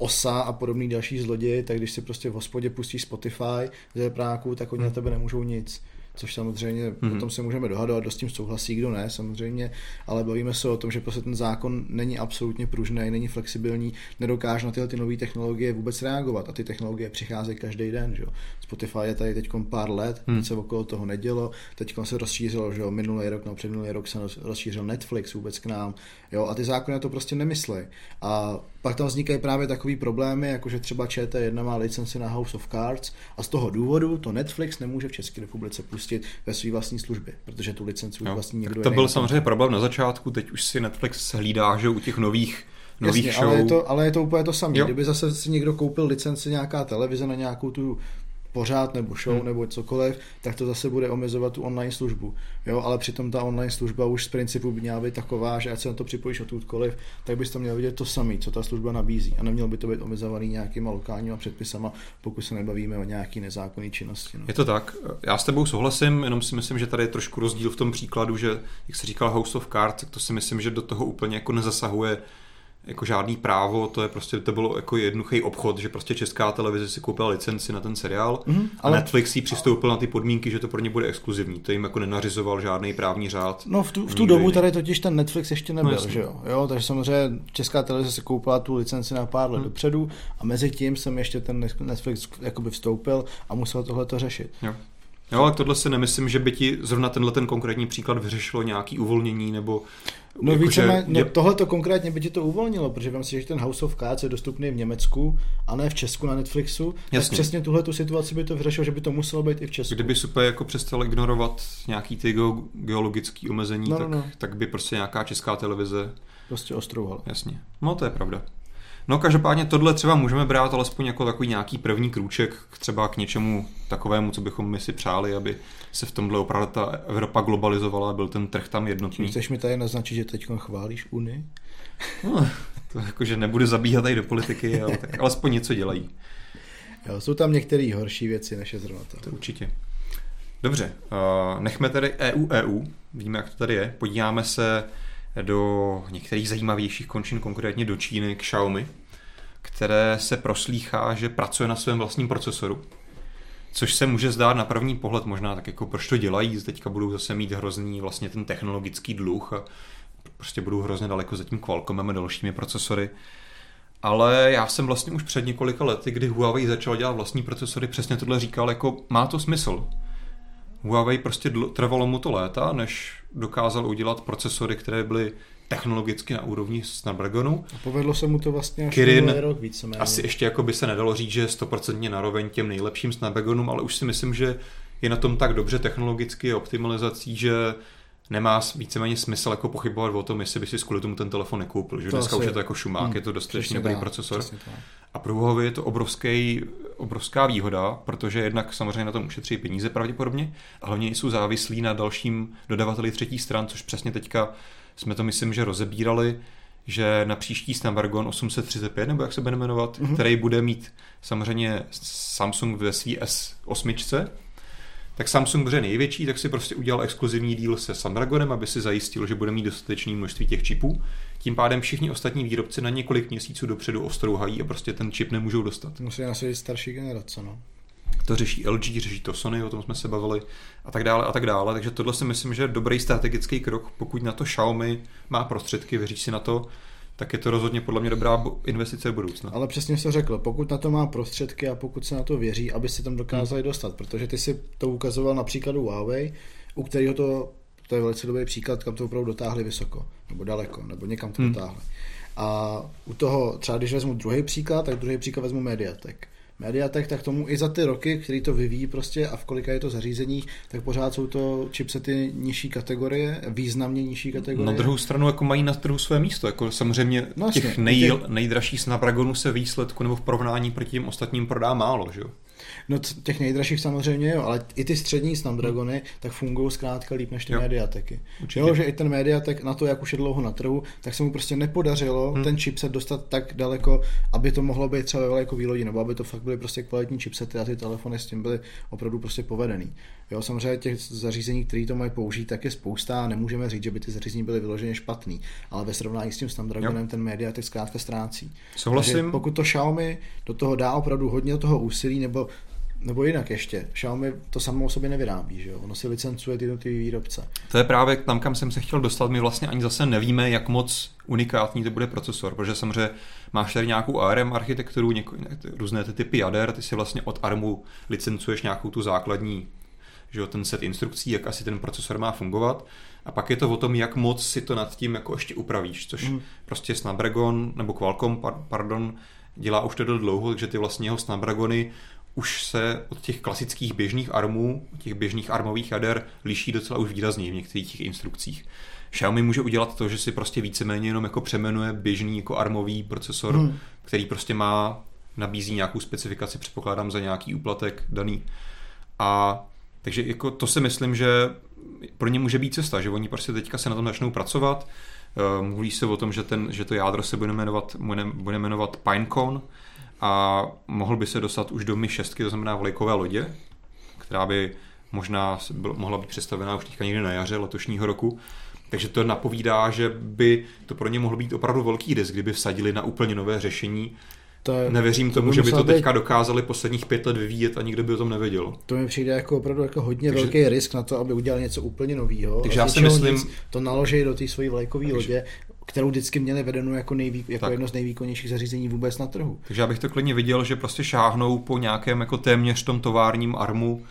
Osa a podobný další zloději, tak když si prostě v hospodě pustíš Spotify ze práku, tak oni hmm. na tebe nemůžou nic což samozřejmě mm-hmm. o tom se můžeme dohadovat, kdo s tím souhlasí, kdo ne, samozřejmě, ale bavíme se o tom, že prostě ten zákon není absolutně pružný, není flexibilní, nedokáže na tyhle ty nové technologie vůbec reagovat a ty technologie přicházejí každý den. Že? Spotify je tady teď pár let, mm. se okolo toho nedělo, teď se rozšířilo, že minulý rok, no předminulý rok se rozšířil Netflix vůbec k nám, jo, a ty zákony to prostě nemyslí. A pak tam vznikají právě takový problémy, jako že třeba ČT1 má licenci na House of Cards a z toho důvodu to Netflix nemůže v České republice pustit ve své vlastní službě, protože tu licenci už vlastní někdo To byl samozřejmě problém na začátku, teď už si Netflix hlídá, že u těch nových nových Jasně, show. Ale je, to, ale je to úplně to samé. Kdyby zase si někdo koupil licenci nějaká televize na nějakou tu pořád nebo show hmm. nebo cokoliv, tak to zase bude omezovat tu online službu. Jo, ale přitom ta online služba už z principu by měla být taková, že ať se na to připojíš odkudkoliv, tak bys to měl vidět to samé, co ta služba nabízí. A nemělo by to být omezovaný nějakýma lokálníma předpisama, pokud se nebavíme o nějaký nezákonné činnosti. No. Je to tak. Já s tebou souhlasím, jenom si myslím, že tady je trošku rozdíl v tom příkladu, že, jak se říkal House of Cards, tak to si myslím, že do toho úplně jako nezasahuje jako žádný právo, to je prostě, to bylo jako jednoduchý obchod, že prostě česká televize si koupila licenci na ten seriál mm, ale... a Netflix si přistoupil na ty podmínky, že to pro ně bude exkluzivní. To jim jako nenařizoval žádný právní řád. No v tu, v tu dobu jiný. tady totiž ten Netflix ještě nebyl, no, že jo? jo? Takže samozřejmě česká televize si koupila tu licenci na pár let mm. dopředu a mezi tím jsem ještě ten Netflix jakoby vstoupil a musel tohle to řešit. Jo. Jo, ale tohle si nemyslím, že by ti zrovna tenhle ten konkrétní příklad vyřešilo nějaký uvolnění nebo... No jako, více, no, tohle to konkrétně by ti to uvolnilo, protože vám si, že ten House of Cards je dostupný v Německu a ne v Česku na Netflixu. Jasně. Tak přesně tuhle tu situaci by to vyřešilo, že by to muselo být i v Česku. Kdyby super jako přestal ignorovat nějaký ty geologické omezení, no, no, tak, no. tak by prostě nějaká česká televize... Prostě ostrouhala. Jasně. No to je pravda. No každopádně tohle třeba můžeme brát alespoň jako takový nějaký první krůček k třeba k něčemu takovému, co bychom my si přáli, aby se v tomhle opravdu ta Evropa globalizovala a byl ten trh tam jednotný. Chceš mi tady naznačit, že teď chválíš Unii? No, to jako, že nebude zabíhat tady do politiky, ale tak alespoň něco dělají. Jo, jsou tam některé horší věci, než je zrovna to. To určitě. Dobře, uh, nechme tedy EU EU, víme, jak to tady je. Podíváme se do některých zajímavějších končin, konkrétně do Číny, k Xiaomi, které se proslýchá, že pracuje na svém vlastním procesoru. Což se může zdát na první pohled možná tak jako proč to dělají, teďka budou zase mít hrozný vlastně ten technologický dluh a prostě budou hrozně daleko za tím Qualcommem a dalšími procesory. Ale já jsem vlastně už před několika lety, kdy Huawei začal dělat vlastní procesory, přesně tohle říkal, jako má to smysl. Huawei prostě trvalo mu to léta, než dokázal udělat procesory, které byly technologicky na úrovni Snapdragonu. A povedlo se mu to vlastně až Kirin rok víceméně. Asi ještě jako by se nedalo říct, že je stoprocentně naroveň těm nejlepším Snapdragonům, ale už si myslím, že je na tom tak dobře technologicky optimalizací, že nemá víceméně smysl jako pochybovat o tom, jestli by si kvůli tomu ten telefon nekoupil. Že To dneska asi- už je to jako šumák, Hmm, je to dostatečně dobrý procesor. A pro Huawei je to obrovský, obrovská výhoda, protože jednak samozřejmě na tom ušetří peníze pravděpodobně, a hlavně jsou závislí na dalším dodavateli třetí stran, což přesně teďka jsme to myslím, že rozebírali, že na příští Snapdragon 835, nebo jak se bude jmenovat, Mhm. mm-hmm. který bude mít samozřejmě Samsung ve svý S8, tak Samsung, je největší, tak si prostě udělal exkluzivní díl se Snapdragonem, aby si zajistil, že bude mít dostatečné množství těch čipů. Tím pádem všichni ostatní výrobci na několik měsíců dopředu ostrouhají a prostě ten čip nemůžou dostat. Musí nasadit starší generace, no. To řeší LG, řeší to Sony, o tom jsme se bavili a tak dále a tak dále. Takže tohle si myslím, že je dobrý strategický krok, pokud na to Xiaomi má prostředky, věří si na to, tak je to rozhodně podle mě dobrá investice do budoucna. Ale přesně to řekl, pokud na to má prostředky a pokud se na to věří, aby si tam dokázali dostat, protože ty si to ukazoval na příkladu Huawei, u kterého to, to je velice dobrý příklad, kam to opravdu dotáhli vysoko, nebo daleko, nebo někam to Hmm. dotáhli. A u toho, třeba když vezmu druhý příklad, tak druhý příklad vezmu Mediatek. Mediatek, tak tomu i za ty roky, který to vyvíjí prostě a v kolika je to zařízeních, tak pořád jsou to chipsety nižší kategorie, významně nižší kategorie. Na druhou stranu jako mají na trhu své místo. Jako samozřejmě No no, těch jasně, nej, nejdražších Snapdragonů se výsledku nebo v porovnání proti těm ostatním prodá málo. Že? jo? No těch nejdražších samozřejmě jo, ale i ty střední Snapdragony tak fungují zkrátka líp než ty Jo. Mediateky. Určitě. Jo, že i ten Mediatek na to, jak už je dlouho na trhu, tak se mu prostě nepodařilo Hmm. ten chipset dostat tak daleko, aby to mohlo být třeba ve velkou výlodí, nebo aby to fakt byly prostě kvalitní chipsety a ty telefony s tím byly opravdu prostě povedený. Jo, samozřejmě těch zařízení, které to mají použít, tak je spousta a nemůžeme říct, že by ty zařízení byly vyloženě špatný, ale ve srovnání s tím Snapdragonem ten Mediatek zkrátka ztrácí. Souhlasím. Takže pokud to Xiaomi do toho dá opravdu hodně toho úsilí, nebo nebo jinak ještě, Xiaomi to samo o sobě nevyrábí, že jo? Ono si licencuje ty jednotlivé výrobce. To je právě tam, kam jsem se chtěl dostat. My vlastně ani zase nevíme, jak moc unikátní to bude procesor, protože samozřejmě máš tady nějakou ARM architekturu, něko, různé ty typy jader, ty si vlastně od ARMu licencuješ nějakou tu základní že jo, ten set instrukcí, jak asi ten procesor má fungovat. A pak je to o tom, jak moc si to nad tím jako ještě upravíš, což Mm. mm. prostě Snapdragon, nebo Qualcomm, par- pardon, dělá už to dlouho, takže ty vlastně jeho Snapdragony už se od těch klasických běžných armů, těch běžných armových jader liší docela už výrazně v některých těch instrukcích. Xiaomi může udělat to, že si prostě víceméně jenom jako přemenuje běžný jako armový procesor, hmm. který prostě má, nabízí nějakou specifikaci, předpokládám za nějaký úplatek daný. A takže jako to si myslím, že pro ně může být cesta, že oni prostě teďka se na tom začnou pracovat. Eh, Mluví se o tom, že, ten, že to jádro se bude jmenovat, bude, jmenovat Pinecone a mohl by se dostat už do Mi 6, to znamená vlajkové lodě, která by možná mohla být představená už teďka někdy na jaře letošního roku. Takže to napovídá, že by to pro ně mohl být opravdu velký risk, kdyby vsadili na úplně nové řešení. To, je, Nevěřím to tomu, že by to být- teďka dokázali posledních pět let vyvíjet a nikdo by o tom nevěděl. to mi přijde jako opravdu jako hodně Takže- velký risk na to, aby udělali něco úplně nového. Takže já si myslím- to naloží do té svojí vlajkové Takže- lodě, kterou vždycky měli vedenou jako, nejvý, jako Tak. jedno z nejvýkonnějších zařízení vůbec na trhu. Takže já bych to klidně viděl, že prostě šáhnou po nějakém jako téměř tom továrním armu,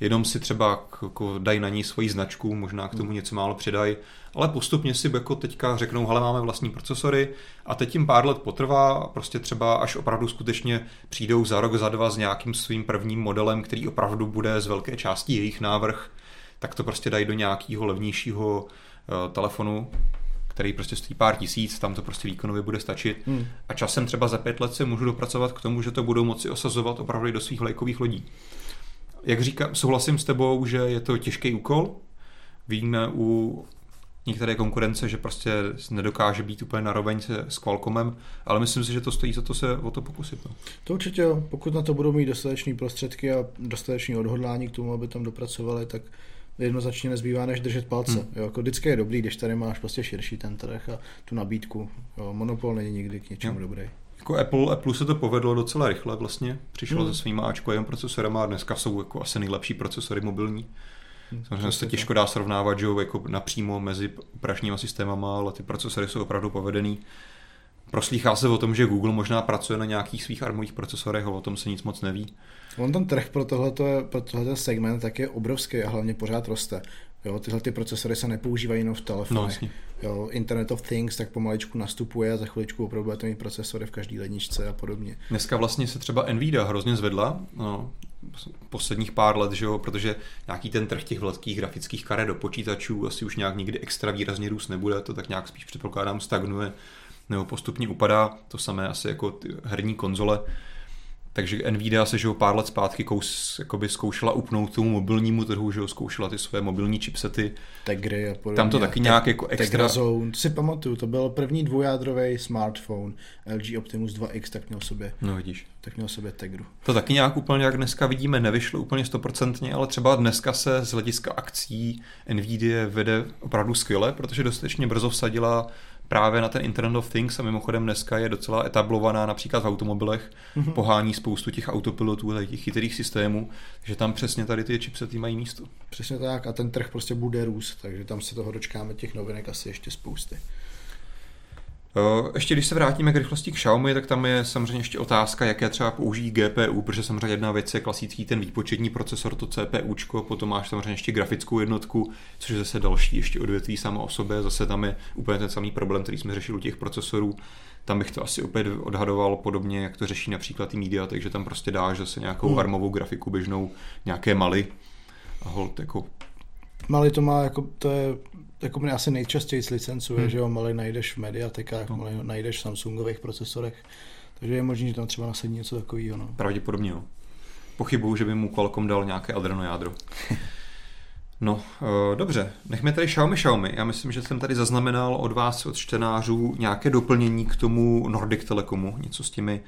jenom si třeba jako dají na ní svoji značku, možná k tomu něco málo přidají, ale postupně si jako teďka řeknou, hele, máme vlastní procesory a teď jim pár let potrvá a prostě třeba až opravdu skutečně přijdou za rok, za dva s nějakým svým prvním modelem, který opravdu bude z velké části jejich návrh, tak to prostě dají do nějakého levnějšího uh, telefonu, který prostě stojí pár tisíc, tam to prostě výkonově bude stačit. Hmm. A časem třeba za pět let se můžu dopracovat k tomu, že to budou moci osazovat opravdu do svých lajkových lodí. Jak říkám, souhlasím s tebou, že je to těžký úkol. Víme u některé konkurence, že prostě nedokáže být úplně naroveň se s Qualcommem, ale myslím si, že to stojí za to se o to pokusit. No. To určitě pokud na to budou mít dostatečné prostředky a dostatečné odhodlání k tomu, aby tam dopracovali, tak jednoznačně nezbývá, než držet palce. Hmm. Jo, jako vždycky je dobrý, když tady máš prostě širší ten trh a tu nabídku. Jo, monopol není nikdy k něčemu Jo. dobrý. Jako Apple, Apple se to povedlo docela rychle vlastně. Přišlo Hmm. hmm. se svýma Ačkovým procesorem a dneska jsou jako asi nejlepší procesory mobilní. Hm, Samozřejmě se těžko dá srovnávat, že jako napřímo mezi operačníma systémama, ale ty procesory jsou opravdu povedený. Proslýchá se o tom, že Google možná pracuje na nějakých svých armových procesorech, ale o tom se nic moc neví. On ten trh pro tohleto, pro tohleto segment tak je obrovský a hlavně pořád roste. Jo, tyhle ty procesory se nepoužívají jenom v No, telefonech. jasně. jo, Internet of Things tak pomaličku nastupuje a za chviličku opravdu budete mít procesory v každé ledničce a podobně. Dneska vlastně se třeba Nvidia hrozně zvedla. No, posledních pár let, že jo, protože nějaký ten trh těch velkých grafických karet do počítačů asi už nějak nikdy extra výrazně růst nebude, to tak nějak spíš předpokládám stagnuje nebo postupně upadá, to samé asi jako ty herní konzole, takže Nvidia se že pár let zpátky kous, jakoby zkoušela upnout tomu mobilnímu trhu, že zkoušela ty své mobilní chipsety. Tegry a podobně. Tam to taky nějak jako extra... Zone, to si pamatuju, to byl první dvojádrový smartphone LG Optimus 2X, tak měl sobě. No vidíš. Tak měl sobě Tegru. To taky nějak úplně, jak dneska vidíme, nevyšlo úplně stoprocentně, ale třeba dneska se z hlediska akcí Nvidia vede opravdu skvěle, protože dostatečně brzo vsadila právě na ten Internet of Things a mimochodem dneska je docela etablovaná například v automobilech, mm-hmm. pohání spoustu těch autopilotů a těch chytrých systémů, že tam přesně tady ty chipsety mají místo. Přesně tak a ten trh prostě bude růst, takže tam se toho dočkáme těch novinek asi ještě spousty. Ještě když se vrátíme k rychlosti k Xiaomi, tak tam je samozřejmě ještě otázka, jaké třeba použijí GPU, protože samozřejmě jedna věc je klasický ten výpočetní procesor, to CPU, potom máš samozřejmě ještě grafickou jednotku, což je zase další ještě odvětví samo o sobě, zase tam je úplně ten samý problém, který jsme řešili u těch procesorů. Tam bych to asi opět odhadoval podobně, jak to řeší například i media, takže tam prostě dáš zase nějakou hmm. armovou grafiku běžnou, nějaké maly a hold jako Mali to má, jako, to je jako mě asi nejčastěji licencuje, hmm. že jo, Mali najdeš v Mediatekách, hmm. Mali najdeš v Samsungových procesorech, takže je možné, že tam třeba nasadí něco takového. No. Pravděpodobně jo. Pochybuju, že by mu Qualcomm dal nějaké Adreno jádro. No, uh, dobře, nechme tady Xiaomi Xiaomi. Já myslím, že jsem tady zaznamenal od vás, od čtenářů, nějaké doplnění k tomu Nordic Telekomu, něco s těmi,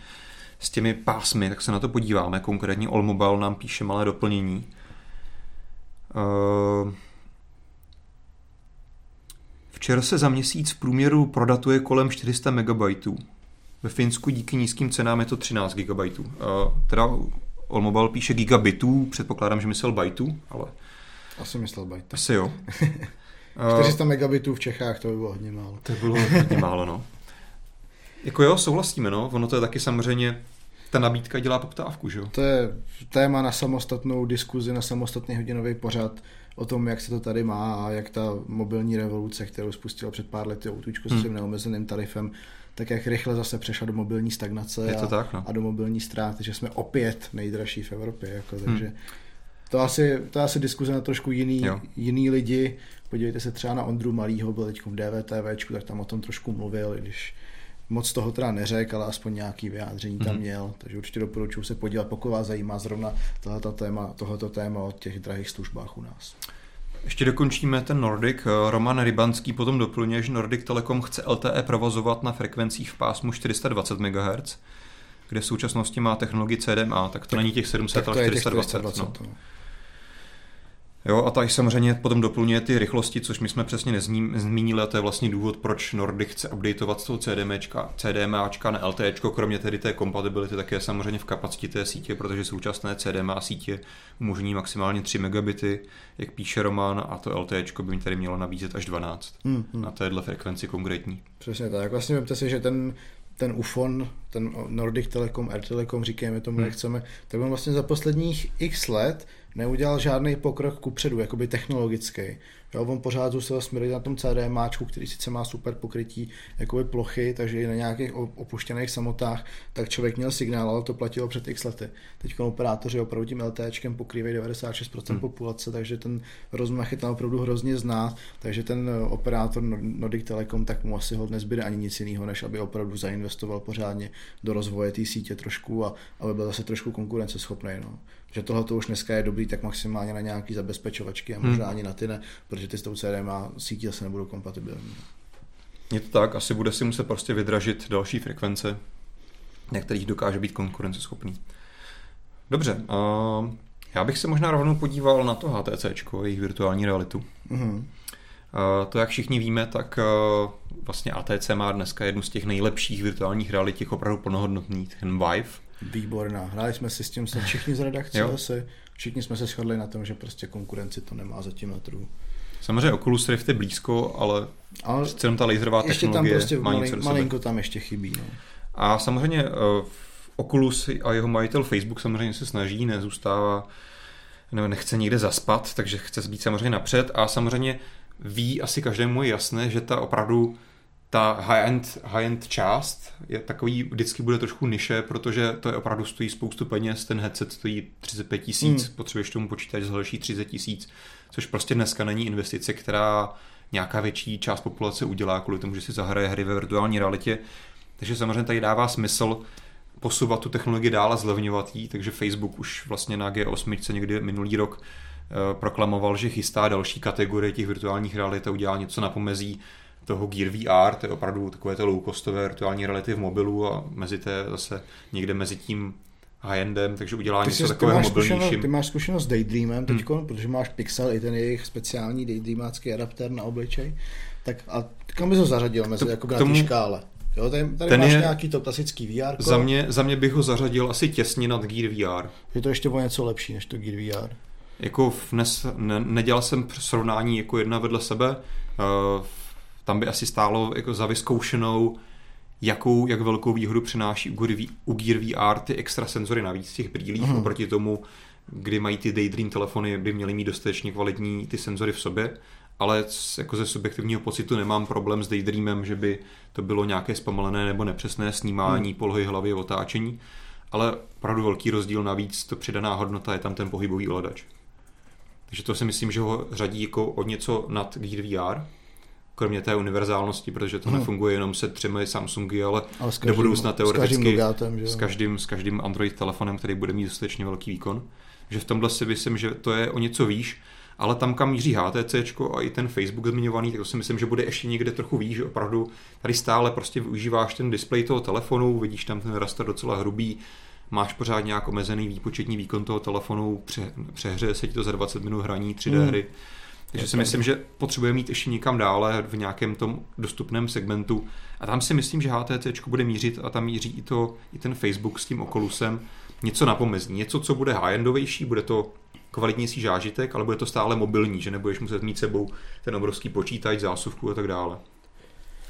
s těmi pásmy, tak se na to podíváme. Konkrétně All Mobile nám píše malé doplnění. Uh, Včera se za měsíc v průměru prodatuje kolem 400 MB. Ve Finsku díky nízkým cenám je to 13 GB. Teda Allmobile píše gigabitů, předpokládám, že myslel bajtů, ale... Asi myslel bajtů. Asi jo. 400 megabitů v Čechách, to by bylo hodně málo. To by bylo hodně málo, no. Jako jo, souhlasíme, no. Ono to je taky samozřejmě ta nabídka dělá poptávku, že jo? To je téma na samostatnou diskuzi, na samostatný hodinový pořad o tom, jak se to tady má a jak ta mobilní revoluce, kterou spustila před pár lety autůčko hmm. s tím neomezeným tarifem, tak jak rychle zase přešla do mobilní stagnace Je to a, tak, no. a do mobilní ztráty, že jsme opět nejdražší v Evropě. Jako, hmm. takže hmm. to, asi, to asi diskuze na trošku jiný, jiný lidi. Podívejte se třeba na Ondru Malýho, byl teď v DVTV, tak tam o tom trošku mluvil, když moc toho teda neřekl, ale aspoň nějaký vyjádření tam mhm. měl, takže určitě doporučuji se podívat, pokud vás zajímá zrovna tohoto téma, tohoto téma o těch drahých službách u nás. Ještě dokončíme ten Nordic. Roman Rybanský potom doplňuje, že Nordic Telekom chce LTE provozovat na frekvencích v pásmu 420 MHz, kde v současnosti má technologii CDMA, tak to tak, není těch 700, ale 420. 420 no. Jo, a tady samozřejmě potom doplňuje ty rychlosti, což my jsme přesně nezmínili a to je vlastně důvod, proč Nordic chce updateovat z toho CDMAčka, CDMAčka na LTEčko, kromě tedy té kompatibility také samozřejmě v kapacitě té sítě, protože současné CDMA sítě umožní maximálně 3 megabity, jak píše Roman, a to LTEčko by mi tady mělo nabízet až 12 hmm, hmm. na téhle frekvenci konkrétní. Přesně tak. Vlastně vemte si, že ten ten UFON, ten Nordic Telecom, Air Telecom, říkáme tomu, hmm. jak chceme, tak on vlastně za posledních x let neudělal žádný pokrok kupředu, jakoby technologický. Jo, on pořád zůstal směrem na tom CDMáčku, který sice má super pokrytí jakoby plochy, takže i na nějakých opuštěných samotách, tak člověk měl signál, ale to platilo před x lety. Teď operátoři opravdu tím LTEčkem pokrývají 96% hmm. populace, takže ten rozmach je tam opravdu hrozně zná, takže ten operátor Nordic Telecom tak mu asi hodně nezbyde ani nic jiného, než aby opravdu zainvestoval pořádně do rozvoje té sítě trošku a aby byl zase trošku konkurenceschopný. No že tohle to už dneska je dobrý, tak maximálně na nějaký zabezpečovačky a možná hmm. ani na ty ne, protože ty s tou CDMA sítí zase nebudou kompatibilní. Je to tak, asi bude si muset prostě vydražit další frekvence, na kterých dokáže být konkurenceschopný. Dobře, uh, já bych se možná rovnou podíval na to HTC, jejich virtuální realitu. Mm-hmm. To, jak všichni víme, tak uh, vlastně ATC má dneska jednu z těch nejlepších virtuálních realit, těch opravdu plnohodnotných, ten Vive, Výborná. Hráli jsme si s tím se všichni z redakce asi. Všichni jsme se shodli na tom, že prostě konkurenci to nemá zatím na trhu. Samozřejmě Oculus Rift je blízko, ale, ale jenom ta laserová ještě technologie tam prostě má malin, něco malinko tam ještě chybí. No. A samozřejmě uh, Oculus a jeho majitel Facebook samozřejmě se snaží, nezůstává, ne, nechce někde zaspat, takže chce být samozřejmě napřed a samozřejmě ví asi každému je jasné, že ta opravdu ta high-end, high-end část je takový, vždycky bude trošku niše, protože to je opravdu stojí spoustu peněz, ten headset stojí 35 tisíc, hmm. potřebuješ tomu počítač za další 30 tisíc, což prostě dneska není investice, která nějaká větší část populace udělá kvůli tomu, že si zahraje hry ve virtuální realitě. Takže samozřejmě tady dává smysl posouvat tu technologii dál a zlevňovat ji, takže Facebook už vlastně na G8 někdy minulý rok eh, proklamoval, že chystá další kategorie těch virtuálních realit a udělá něco na pomezí toho Gear VR, to je opravdu takové to low-costové virtuální reality v mobilu a mezi té zase někde mezi tím high-endem, takže udělá ty něco jsi, takového mobilnějším. Ty máš zkušenost s Daydreamem teď, hmm. protože máš Pixel i ten jejich speciální Daydreamácký adaptér na obličej. Tak a kam bys ho zařadil mezi to, jako na tomu, škále? Jo, tady, tady ten máš je, nějaký to klasický VR. Za mě, za mě bych ho zařadil asi těsně nad Gear VR. Je to ještě o něco lepší než to Gear VR. Jako vnes, ne, nedělal jsem srovnání jako jedna vedle sebe. Uh, tam by asi stálo jako za vyzkoušenou, jakou, jak velkou výhodu přináší u Gear VR ty extra senzory navíc v těch brýlích hmm. oproti tomu, kdy mají ty Daydream telefony, by měly mít dostatečně kvalitní ty senzory v sobě, ale jako ze subjektivního pocitu nemám problém s Daydreamem, že by to bylo nějaké zpomalené nebo nepřesné snímání hmm. polohy hlavy, otáčení, ale opravdu velký rozdíl navíc, to přidaná hodnota je tam ten pohybový ovladač. Takže to si myslím, že ho řadí jako o něco nad Gear VR, kromě té univerzálnosti, protože to hmm. nefunguje jenom se třemi Samsungy, ale, ale do budoucna teoreticky s každým, že? s každým, s každým Android telefonem, který bude mít dostatečně velký výkon. Že v tomhle si myslím, že to je o něco výš, ale tam, kam míří HTC a i ten Facebook zmiňovaný, tak to si myslím, že bude ještě někde trochu výš, že opravdu tady stále prostě využíváš ten displej toho telefonu, vidíš tam ten raster docela hrubý, máš pořád nějak omezený výpočetní výkon toho telefonu, pře, přehřeje se ti to za 20 minut hraní 3D hmm. Takže si myslím, že potřebuje mít ještě někam dále v nějakém tom dostupném segmentu. A tam si myslím, že HTC bude mířit a tam míří i, to, i ten Facebook s tím Oculusem něco na pomezí. Něco, co bude high-endovější, bude to kvalitnější žážitek, ale bude to stále mobilní, že nebudeš muset mít sebou ten obrovský počítač, zásuvku a tak dále.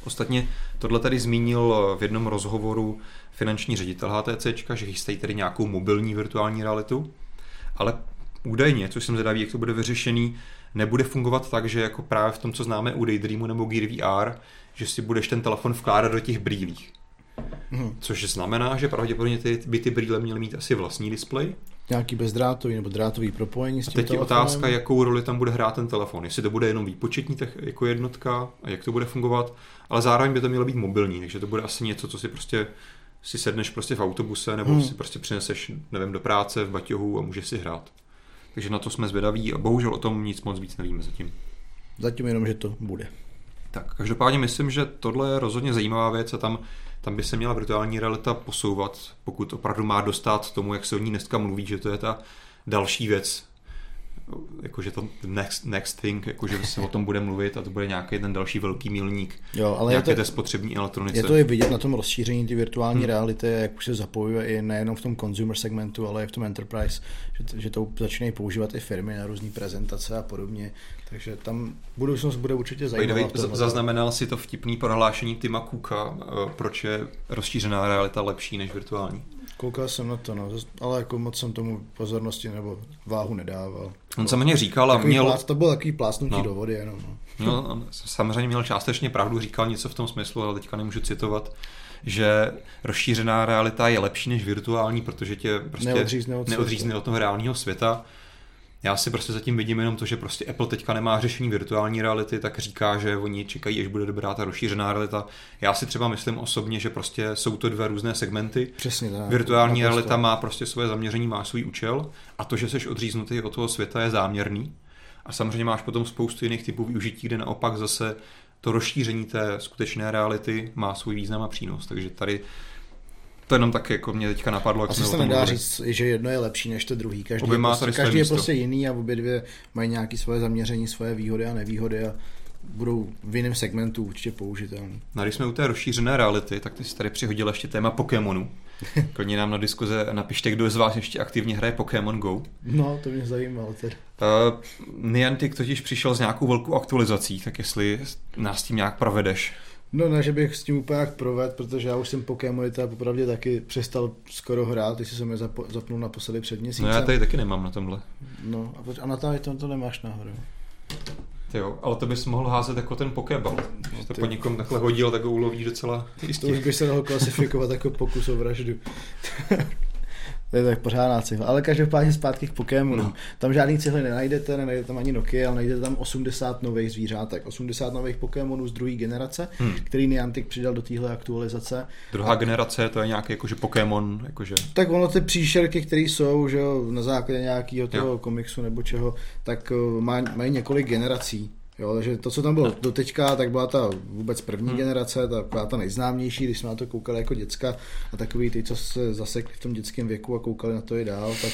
Ostatně tohle tady zmínil v jednom rozhovoru finanční ředitel HTC, že chystají tady nějakou mobilní virtuální realitu, ale údajně, což jsem zvědavý, jak to bude vyřešený, nebude fungovat tak, že jako právě v tom, co známe u Daydreamu nebo Gear VR, že si budeš ten telefon vkládat do těch brýlích. Hmm. Což znamená, že pravděpodobně ty, by ty brýle měly mít asi vlastní displej. Nějaký bezdrátový nebo drátový propojení s tím A teď je otázka, jakou roli tam bude hrát ten telefon. Jestli to bude jenom výpočetní tak jako jednotka a jak to bude fungovat, ale zároveň by to mělo být mobilní, takže to bude asi něco, co si prostě si sedneš prostě v autobuse nebo hmm. si prostě přineseš, nevím, do práce v baťohu a můžeš si hrát. Takže na to jsme zvědaví a bohužel o tom nic moc víc nevíme zatím. Zatím jenom, že to bude. Tak, každopádně myslím, že tohle je rozhodně zajímavá věc a tam, tam by se měla virtuální realita posouvat, pokud opravdu má dostat tomu, jak se o ní dneska mluví, že to je ta další věc, jakože to next, next thing, jakože se o tom bude mluvit a to bude nějaký ten další velký milník jo, ale nějaké je to, té spotřební elektronice. Je to i vidět na tom rozšíření ty virtuální hmm. reality, jak už se zapojuje i nejenom v tom consumer segmentu, ale i v tom enterprise, že, že to začínají používat i firmy na různé prezentace a podobně. Takže tam budoucnost bude určitě zajímavá. Zaznamenal si to vtipný prohlášení Tima Cooka, eh, proč je rozšířená realita lepší než virtuální? Koukal jsem na to, no, ale jako moc jsem tomu pozornosti nebo váhu nedával. On samozřejmě říkal a měl... Plác, to byl takový plásnutí no. do vody jenom. No. No, on samozřejmě měl částečně pravdu, říkal něco v tom smyslu, ale teďka nemůžu citovat, že rozšířená realita je lepší než virtuální, protože tě prostě neodřízne od, neodřízne od toho reálního světa. Já si prostě zatím vidím jenom to, že prostě Apple teďka nemá řešení virtuální reality, tak říká, že oni čekají, až bude dobrá ta rozšířená realita. Já si třeba myslím osobně, že prostě jsou to dva různé segmenty. Přesně tak. Virtuální realita má prostě svoje zaměření, má svůj účel a to, že jsi odříznutý od toho světa je záměrný. A samozřejmě máš potom spoustu jiných typů využití, kde naopak zase to rozšíření té skutečné reality má svůj význam a přínos. Takže tady to jenom tak jako mě teďka napadlo. Jak Asi se nedá říct, že jedno je lepší než to druhý. Každý, je, prostě, každý je prostě jiný a obě dvě mají nějaké svoje zaměření, svoje výhody a nevýhody a budou v jiném segmentu určitě použitelný. No, když jsme u té rozšířené reality, tak ty jsi tady přihodil ještě téma Pokémonu. Klidně nám na diskuze napište, kdo z vás ještě aktivně hraje Pokémon Go. No, to mě zajímalo tedy. Uh, Niantic totiž přišel s nějakou velkou aktualizací, tak jestli nás tím nějak provedeš. No ne, že bych s tím úplně jak proved, protože já už jsem Pokémony teda popravdě taky přestal skoro hrát, když jsem je zapo- zapnul naposledy před měsícem. No já tady taky nemám na tomhle. No a, a na tady to, to nemáš nahoru. Jo, ale to bys mohl házet jako ten pokeball. Když to po někom takhle hodil, tak ho ulovíš docela jistě. To už by se dalo klasifikovat jako pokus o vraždu. To je tak pořádná cihla. Ale každopádně zpátky k Pokémonu. No. Tam žádný cihly nenajdete, nenajdete tam ani Nokia, ale najdete tam 80 nových zvířátek. 80 nových Pokémonů z druhé generace, hmm. který Niantic přidal do téhle aktualizace. Druhá A... generace, to je nějaký jakože Pokémon, jakože... Tak ono ty příšerky, které jsou, že jo, na základě nějakého toho jo. komiksu nebo čeho, tak uh, mají několik generací. Jo, takže to, co tam bylo do teďka, tak byla ta vůbec první hmm. generace, ta, byla ta nejznámější, když jsme na to koukali jako děcka a takový ty, co se zasekli v tom dětském věku a koukali na to i dál, tak,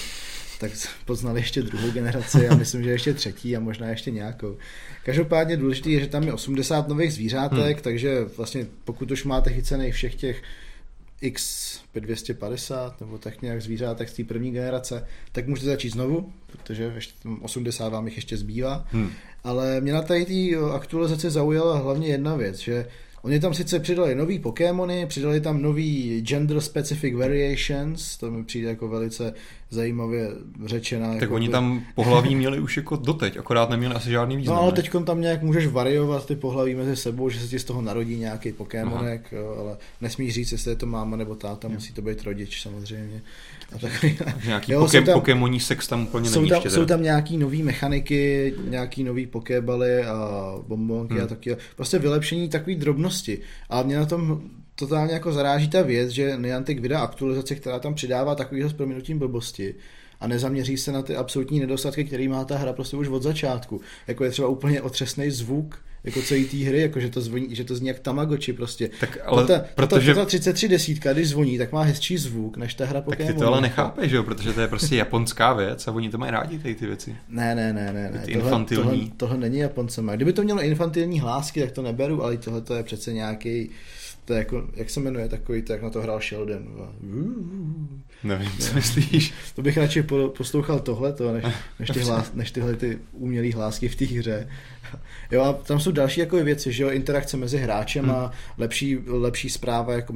tak poznali ještě druhou generaci a myslím, že ještě třetí a možná ještě nějakou. Každopádně důležité je, že tam je 80 nových zvířátek, hmm. takže vlastně pokud už máte chycených všech těch X250 nebo tak nějak zvířátek z té první generace, tak můžete začít znovu, protože ještě 80 vám jich ještě zbývá. Hmm. Ale mě na tady té aktualizaci zaujala hlavně jedna věc, že Oni tam sice přidali nový Pokémony, přidali tam nový gender specific variations, to mi přijde jako velice zajímavě řečená. Tak jako oni tam pohlaví měli už jako doteď, akorát neměli asi žádný význam. No ale teď tam nějak můžeš variovat ty pohlaví mezi sebou, že se ti z toho narodí nějaký Pokémonek, jo, ale nesmíš říct, jestli je to máma nebo táta, jo. musí to být rodič samozřejmě. A tak, nějaký jo, poké, tam, pokémoní sex tam úplně jsou tam, jsou tam nějaký nový mechaniky, nějaký nový pokébaly a bombonky hmm. a taky. Prostě vylepšení takové drobnosti. A mě na tom totálně jako zaráží ta věc, že Niantic vydá aktualizace, která tam přidává takovýho s prominutím blbosti a nezaměří se na ty absolutní nedostatky, který má ta hra prostě už od začátku. Jako je třeba úplně otřesný zvuk, jako celý té hry, jako že to, zvoní, že to zní jak Tamagotchi prostě. Tak ale ta, protože... ta, ta 33 desítka, když zvoní, tak má hezčí zvuk, než ta hra Pokémon. Tak ty to ale nechápeš, jo, protože to je prostě japonská věc a oni to mají rádi, tady ty věci. Ne, ne, ne, ne. ne. Ty tohle, infantilní. Tohle, tohle, není Japoncema. Kdyby to mělo infantilní hlásky, tak to neberu, ale tohle to je přece nějaký to je jako, jak se jmenuje takový, to jak na to hrál Sheldon. Nevím, co myslíš. To bych radši poslouchal tohle, než, než, ty hlás, než tyhle ty umělé hlásky v té hře. Jo a tam jsou další jako věci, že jo, interakce mezi hráčem hmm. a lepší, lepší zpráva, jako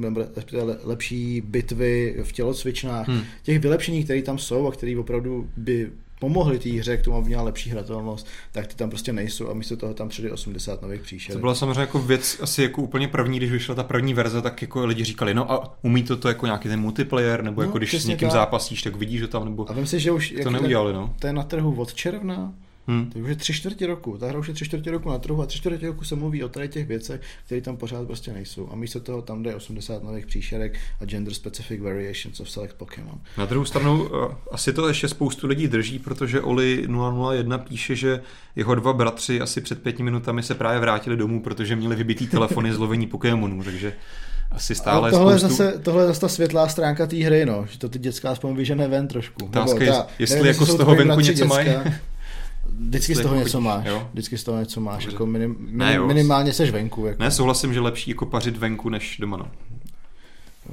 lepší bitvy v tělocvičnách. Hmm. Těch vylepšení, které tam jsou a které opravdu by pomohly té hře k tomu, aby měla lepší hratelnost, tak ty tam prostě nejsou a místo toho tam přijde 80 nových příšerů. To byla samozřejmě jako věc asi jako úplně první, když vyšla ta první verze, tak jako lidi říkali, no a umí to, to jako nějaký ten multiplayer, nebo no, jako když s někým tak. zápasíš, tak vidíš, že tam, nebo a vím si, že už to neudělali, no. To je na trhu od června, Hmm. To už je tři čtvrtě roku. Ta hra už je tři čtvrtě roku na trhu a tři čtvrtě roku se mluví o tady těch věcech, které tam pořád prostě nejsou. A místo toho tam jde 80 nových příšerek a gender specific variations of select Pokémon. Na druhou stranu uh, asi to ještě spoustu lidí drží, protože Oli 001 píše, že jeho dva bratři asi před pěti minutami se právě vrátili domů, protože měli vybitý telefony z lovení Pokémonů, takže asi stále Ale tohle, spoustu... zase, tohle je zase ta světlá stránka té hry, no, že to ty dětská aspoň vyžene ven trošku. Otázka je, jestli nevím, jako z toho venku něco mají. Vždycky z toho něco máš. Jo? Vždycky z toho něco máš. Jako minim, minim, ne, jo. minimálně seš venku. Jako. Ne, souhlasím, že lepší jako pařit venku než doma. No.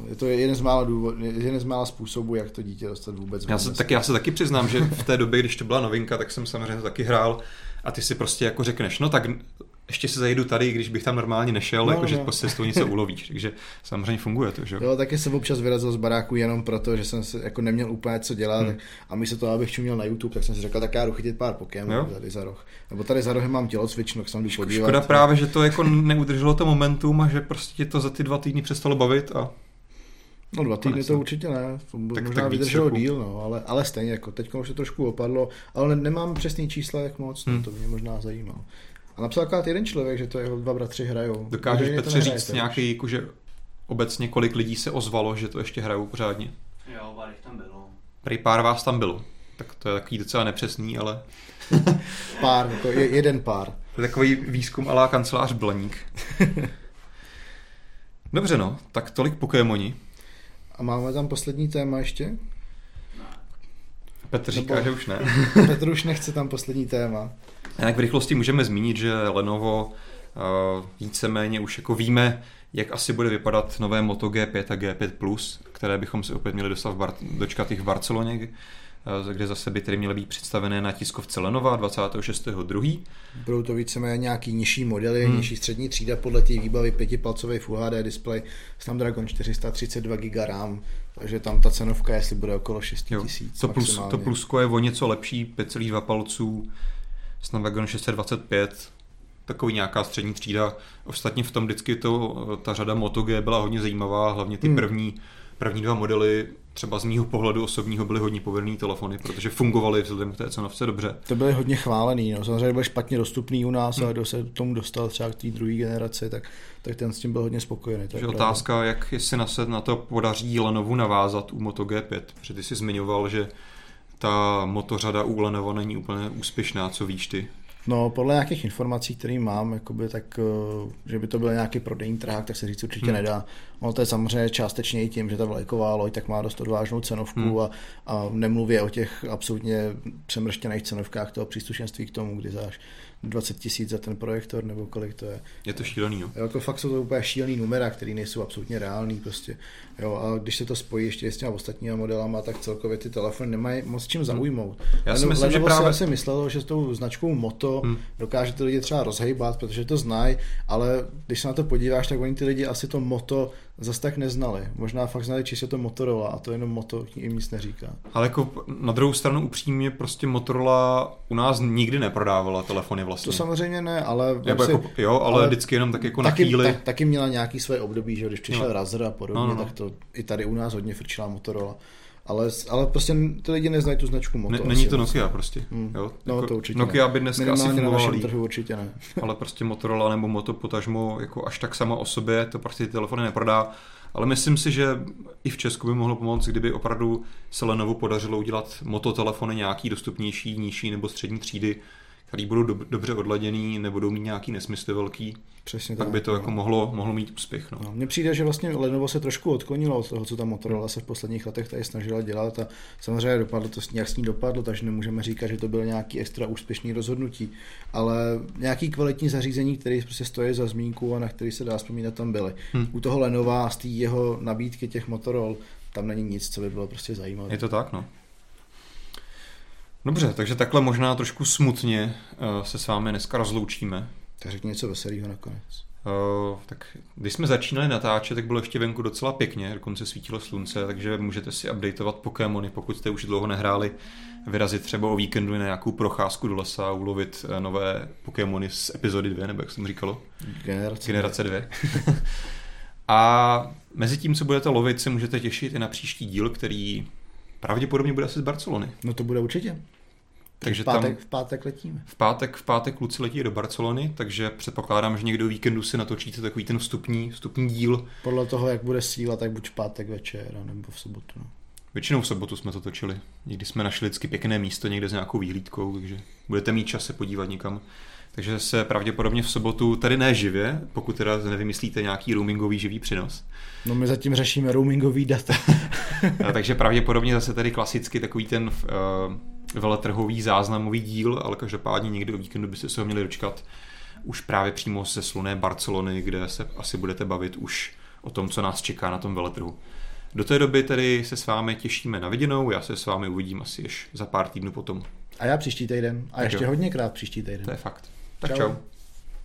Je to jeden z mála, důvod, jeden z mála způsobů, jak to dítě dostat vůbec. Já se, tak já se taky přiznám, že v té době, když to byla novinka, tak jsem samozřejmě taky hrál a ty si prostě jako řekneš, no tak ještě se zajedu tady, když bych tam normálně nešel, no, jakože no. prostě toho něco ulovíš. Takže samozřejmě funguje to, že jo? taky jsem občas vyrazil z baráku jenom proto, že jsem se jako neměl úplně co dělat hmm. a místo toho, abych čuměl na YouTube, tak jsem si řekl, tak já jdu chytit pár Pokémonů tady za roh. Nebo tady za rohem mám tělocvičnu, tak jsem jdu podívat. Škoda právě, že to jako neudrželo to momentum a že prostě to za ty dva týdny přestalo bavit a No dva týdny to určitě ne, to tak, možná tak vydrželo díl, no, ale, ale stejně, jako teď už se trošku opadlo, ale nemám přesný čísla, jak moc, no, hmm. to mě možná zajímalo. A napsal akorát jeden člověk, že to jeho dva bratři hrajou. Dokážeš Petře říct nějaký, jakože obecně kolik lidí se ozvalo, že to ještě hrajou pořádně? Jo, pár tam bylo. Prý pár vás tam bylo. Tak to je takový docela nepřesný, ale... pár, jako je, jeden pár. To je takový výzkum alá kancelář Blaník. Dobře no, tak tolik Pokémoni. A máme tam poslední téma ještě? Petr říká, Nebo... že už ne. Petr už nechce tam poslední téma. Jinak v rychlosti můžeme zmínit, že Lenovo uh, víceméně už jako víme, jak asi bude vypadat nové Moto G5 a G5+, které bychom si opět měli dostat v Bar- dočkat jich v Barceloně, uh, kde zase by tedy měly být představené na tiskovce Lenova 26.2. Budou to víceméně nějaký nižší modely, hmm. nižší střední třída podle té výbavy pětipalcový Full HD display, Snapdragon 432 GB RAM, takže tam ta cenovka, jestli bude okolo 6000. To, plus, to plusko je o něco lepší, 5,2 palců, Snapdragon 625, takový nějaká střední třída. Ostatně v tom vždycky to, ta řada Moto G byla hodně zajímavá, hlavně ty hmm. první, první dva modely třeba z mýho pohledu osobního byly hodně povedený telefony, protože fungovaly vzhledem k té cenovce dobře. To byly hodně chválený, no. samozřejmě byl špatně dostupný u nás, hmm. a kdo se tomu dostal třeba k té druhé generaci, tak, tak ten s tím byl hodně spokojený. Takže otázka, jak se na, se na to podaří Lenovu navázat u Moto G5, protože ty jsi zmiňoval, že ta motořada u Lenovo není úplně úspěšná, co víš ty? No, podle nějakých informací, které mám, jakoby, tak, eh, že by to byl nějaký prodejní trhák, tak se říct určitě hmm. nedá. Ono to je samozřejmě částečně i tím, že ta vlajková loď tak má dost odvážnou cenovku hmm. a, a nemluvě o těch absolutně přemrštěných cenovkách toho příslušenství k tomu, kdy záš 20 tisíc za ten projektor, nebo kolik to je. Je to šílený, no. Jo, jako fakt jsou to úplně šílený numera, které nejsou absolutně reální prostě. Jo, a když se to spojí ještě s těma ostatními modelama, tak celkově ty telefony nemají moc čím hmm. zaujmout. Já si myslím, že právě... si myslel, že s tou značkou Moto hmm. dokáže ty lidi třeba rozhejbat, protože to znají, ale když se na to podíváš, tak oni ty lidi asi to Moto zase tak neznali. Možná fakt znali čistě to Motorola a to jenom Moto jim nic neříká. Ale jako na druhou stranu upřímně prostě Motorola u nás nikdy neprodávala telefony vlastně. To samozřejmě ne, ale... Jako, si, jako, jo, ale, ale, vždycky jenom tak jako taky, na chvíli. Tak, taky měla nějaký své období, že když přišel no. Razer a podobně, no, no. tak to i tady u nás hodně frčila Motorola. Ale, ale prostě ty lidi neznají tu značku Moto. Ne, není to Nokia vlastně. prostě. Hmm. Jo? No jako, to určitě Nokia ne. by dneska Minimálně asi fungovala na trhu určitě ne. ale prostě Motorola nebo Moto potažmo jako až tak sama o sobě to prostě ty telefony neprodá. Ale myslím si, že i v Česku by mohlo pomoct, kdyby opravdu se Lenovo podařilo udělat mototelefony nějaký dostupnější, nižší nebo střední třídy, který budou do, dobře odladěný, nebudou mít nějaký nesmysl velký, Přesně tak, tak by to no. jako mohlo, mohlo mít úspěch. No. No, mně přijde, že vlastně Lenovo se trošku odklonilo od toho, co ta Motorola se v posledních letech tady snažila dělat a samozřejmě dopadlo to, nějak s ní dopadlo, takže nemůžeme říkat, že to byl nějaký extra úspěšný rozhodnutí, ale nějaký kvalitní zařízení, které prostě stojí za zmínku a na který se dá vzpomínat, tam byly. Hmm. U toho Lenova z té jeho nabídky těch Motorola tam není nic, co by bylo prostě zajímavé. Je to tak, no. Dobře, takže takhle možná trošku smutně uh, se s vámi dneska rozloučíme. Tak řekni něco veselého nakonec. Uh, tak když jsme začínali natáčet, tak bylo ještě venku docela pěkně, dokonce svítilo slunce, takže můžete si updateovat Pokémony, pokud jste už dlouho nehráli, vyrazit třeba o víkendu na nějakou procházku do lesa a ulovit uh, nové Pokémony z epizody 2, nebo jak jsem říkalo? Generace, Generace 2. a mezi tím, co budete lovit, se můžete těšit i na příští díl, který pravděpodobně bude asi z Barcelony. No to bude určitě. Takže v pátek, tam, v pátek letíme. V pátek, v pátek kluci letí do Barcelony, takže předpokládám, že někdo o víkendu si natočíte takový ten vstupní, vstupní díl. Podle toho, jak bude síla, tak buď v pátek večer, nebo v sobotu. No. Většinou v sobotu jsme to točili. Někdy jsme našli vždycky pěkné místo někde s nějakou výhlídkou, takže budete mít čas se podívat někam. Takže se pravděpodobně v sobotu, tady ne živě, pokud teda nevymyslíte nějaký roamingový živý přenos. No my zatím řešíme roamingový data. takže pravděpodobně zase tady klasicky takový ten uh, veletrhový záznamový díl, ale každopádně někdy o víkendu byste se ho měli dočkat už právě přímo se sluné Barcelony, kde se asi budete bavit už o tom, co nás čeká na tom veletrhu. Do té doby tedy se s vámi těšíme na viděnou, já se s vámi uvidím asi ještě za pár týdnů potom. A já příští týden. A tak ještě jo. hodně krát příští týden. To je fakt. Tak čau. čau.